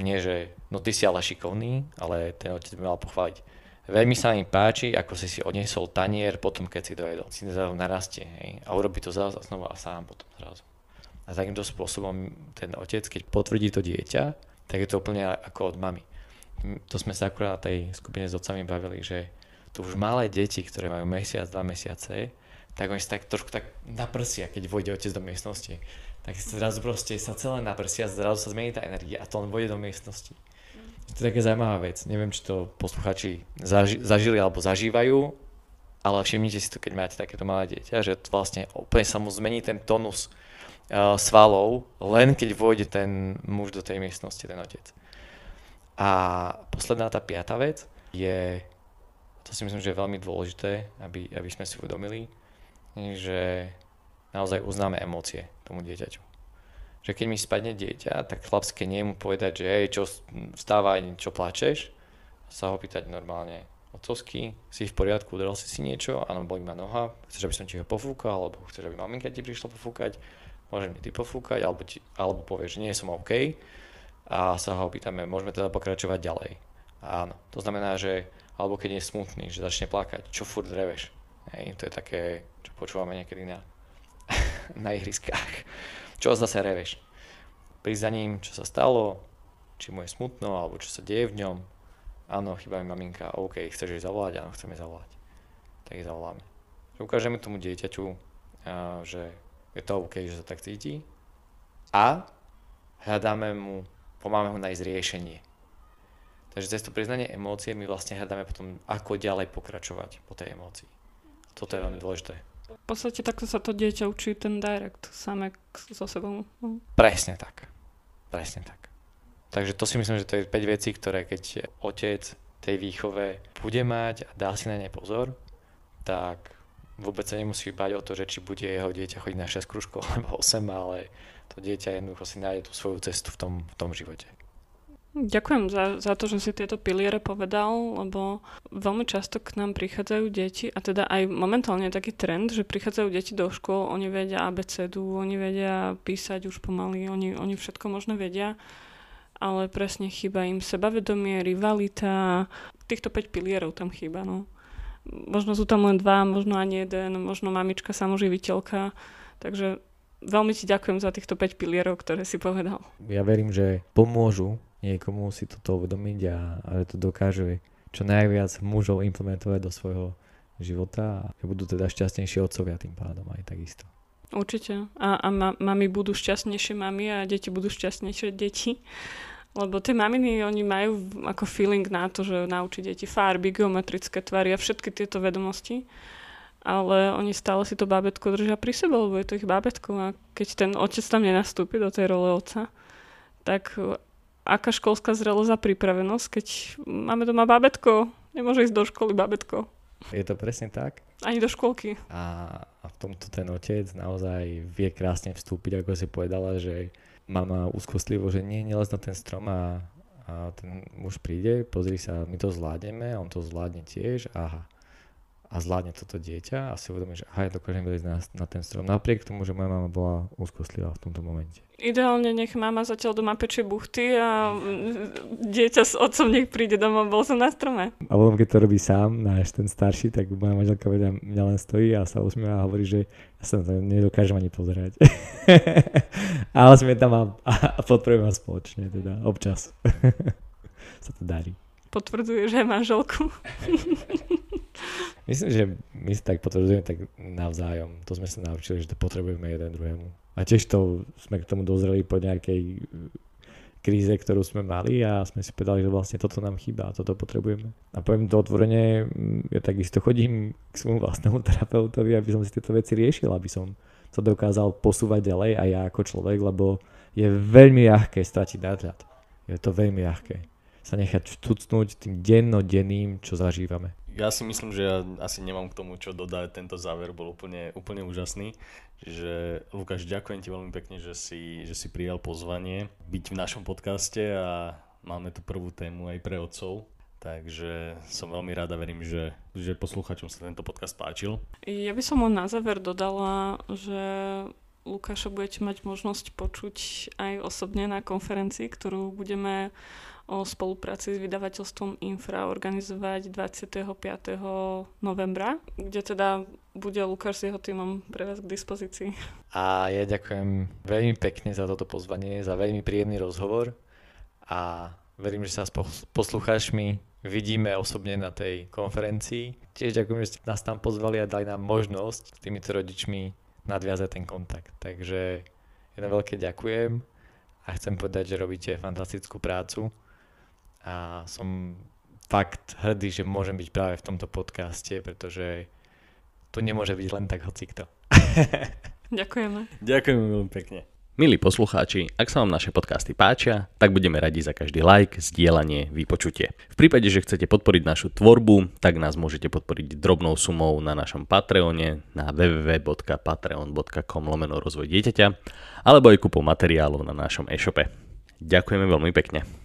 nie že no ty si ale šikovný, ale ten otec by mal pochváliť. Veľmi sa mi páči, ako si si odniesol tanier potom, keď si dojedol. Si narastie hej, a urobí to zrazu a znova a sám potom zrazu. A takýmto spôsobom ten otec, keď potvrdí to dieťa, tak je to úplne ako od mamy. To sme sa akurát na tej skupine s otcami bavili, že to už malé deti, ktoré majú mesiac, dva mesiace, tak oni sa tak trošku tak naprsia, keď vojde otec do miestnosti. Tak zrazu proste sa celé naprsia, zrazu sa zmení tá energia a to on vojde do miestnosti. To je také zaujímavá vec. Neviem, či to posluchači zaži- zažili alebo zažívajú, ale všimnite si to, keď máte takéto malé dieťa, že vlastne úplne sa mu zmení ten tonus uh, svalov, len keď vôjde ten muž do tej miestnosti, ten otec. A posledná tá piata vec je to si myslím, že je veľmi dôležité, aby, aby sme si uvedomili, že naozaj uznáme emócie tomu dieťaťu. Že keď mi spadne dieťa, tak chlapské nie je mu povedať, že hej, čo vstávaj, čo plačeš, sa ho pýtať normálne, otcovský, si v poriadku, udrel si si niečo, áno, boli ma noha, chceš, aby som ti ho pofúkal, alebo chceš, aby maminka ti prišla pofúkať, môžem mi ty pofúkať, alebo, ti, alebo povieš, že nie som OK a sa ho pýtame, môžeme teda pokračovať ďalej. Áno, to znamená, že alebo keď je smutný, že začne plakať, čo furt reveš. Hej, to je také, čo počúvame niekedy na, (laughs) na ihriskách. Čo zase reveš? Prísť za ním, čo sa stalo, či mu je smutno, alebo čo sa deje v ňom. Áno, chyba mi maminka, OK, chceš jej zavolať? Áno, chceme zavolať. Tak jej zavoláme. Ukážeme tomu dieťaťu, že je to OK, že sa tak cíti a hľadáme mu, pomáme mu nájsť riešenie Takže cez to priznanie emócie my vlastne hľadáme potom, ako ďalej pokračovať po tej emócii. Toto je veľmi dôležité. V podstate takto sa to dieťa učí ten direct samé so sebou. No. Presne tak. Presne tak. Takže to si myslím, že to je 5 vecí, ktoré keď otec tej výchove bude mať a dá si na ne pozor, tak vôbec sa nemusí bať o to, že či bude jeho dieťa chodiť na 6 kružkov (laughs) alebo 8, ale to dieťa jednoducho si nájde tú svoju cestu v tom, v tom živote. Ďakujem za, za to, že si tieto piliere povedal, lebo veľmi často k nám prichádzajú deti a teda aj momentálne je taký trend, že prichádzajú deti do škôl, oni vedia abecedu, oni vedia písať už pomaly, oni, oni všetko možno vedia, ale presne chýba im sebavedomie, rivalita, týchto 5 pilierov tam chýba, no. Možno sú tam len dva, možno ani jeden, možno mamička samoživiteľka, takže veľmi ti ďakujem za týchto 5 pilierov, ktoré si povedal. Ja verím, že pomôžu niekomu si toto uvedomiť a, a to dokáže čo najviac mužov implementovať do svojho života a budú teda šťastnejšie otcovia tým pádom aj takisto. Určite. A, a ma, mami budú šťastnejšie mami a deti budú šťastnejšie deti. Lebo tie maminy, oni majú ako feeling na to, že naučí deti farby, geometrické tvary a všetky tieto vedomosti. Ale oni stále si to bábetko držia pri sebe, lebo je to ich bábetko a keď ten otec tam nenastúpi do tej role otca, tak aká školská zrelosť a pripravenosť, keď máme doma babetko, nemôže ísť do školy babetko. Je to presne tak. Ani do školky. A, a v tomto ten otec naozaj vie krásne vstúpiť, ako si povedala, že mama úzkostlivo, že nie, nelez na ten strom a, a ten muž príde, pozri sa, my to zvládneme, on to zvládne tiež, aha a zvládne toto dieťa a si uvedomí, že ja dokážem ísť na, na ten strom. Napriek tomu, že moja mama bola úzkostlivá v tomto momente. Ideálne nech mama zatiaľ doma pečie buchty a dieťa s otcom nech príde domov, bol som na strome. A potom, keď to robí sám, náš ten starší, tak moja manželka vedľa mňa len stojí a sa usmieva a hovorí, že ja sa to nedokážem ani pozerať. (laughs) Ale sme tam a, a podporujeme spoločne, teda občas (laughs) sa to darí. Potvrdzuje, že manželku. (laughs) Myslím, že my si tak potvrdzujeme tak navzájom. To sme sa naučili, že to potrebujeme jeden druhému. A tiež to sme k tomu dozreli po nejakej e, kríze, ktorú sme mali a sme si povedali, že vlastne toto nám chýba a toto potrebujeme. A poviem to otvorene, ja takisto chodím k svojmu vlastnému terapeutovi, aby som si tieto veci riešil, aby som to dokázal posúvať ďalej aj ja ako človek, lebo je veľmi ľahké stratiť nadhľad. Je to veľmi ľahké sa nechať vtucnúť tým dennodenným, čo zažívame ja si myslím, že ja asi nemám k tomu čo dodať. Tento záver bol úplne, úplne úžasný. Čiže Lukáš, ďakujem ti veľmi pekne, že si, že si prijal pozvanie byť v našom podcaste a máme tu prvú tému aj pre otcov. Takže som veľmi rád a verím, že, že posluchačom sa tento podcast páčil. Ja by som len na záver dodala, že Lukáša budete mať možnosť počuť aj osobne na konferencii, ktorú budeme o spolupráci s vydavateľstvom Infra organizovať 25. novembra, kde teda bude Lukáš s jeho týmom pre vás k dispozícii. A ja ďakujem veľmi pekne za toto pozvanie, za veľmi príjemný rozhovor a verím, že sa s poslucháčmi vidíme osobne na tej konferencii. Tiež ďakujem, že ste nás tam pozvali a dali nám možnosť s týmito rodičmi nadviazať ten kontakt. Takže jedno veľké ďakujem a chcem povedať, že robíte fantastickú prácu a som fakt hrdý, že môžem byť práve v tomto podcaste, pretože to nemôže byť len tak hocikto. (laughs) Ďakujeme. Ďakujeme veľmi pekne. Milí poslucháči, ak sa vám naše podcasty páčia, tak budeme radi za každý like, zdieľanie, vypočutie. V prípade, že chcete podporiť našu tvorbu, tak nás môžete podporiť drobnou sumou na našom Patreone na www.patreon.com lomeno rozvoj dieťaťa alebo aj kúpou materiálov na našom e-shope. Ďakujeme veľmi pekne.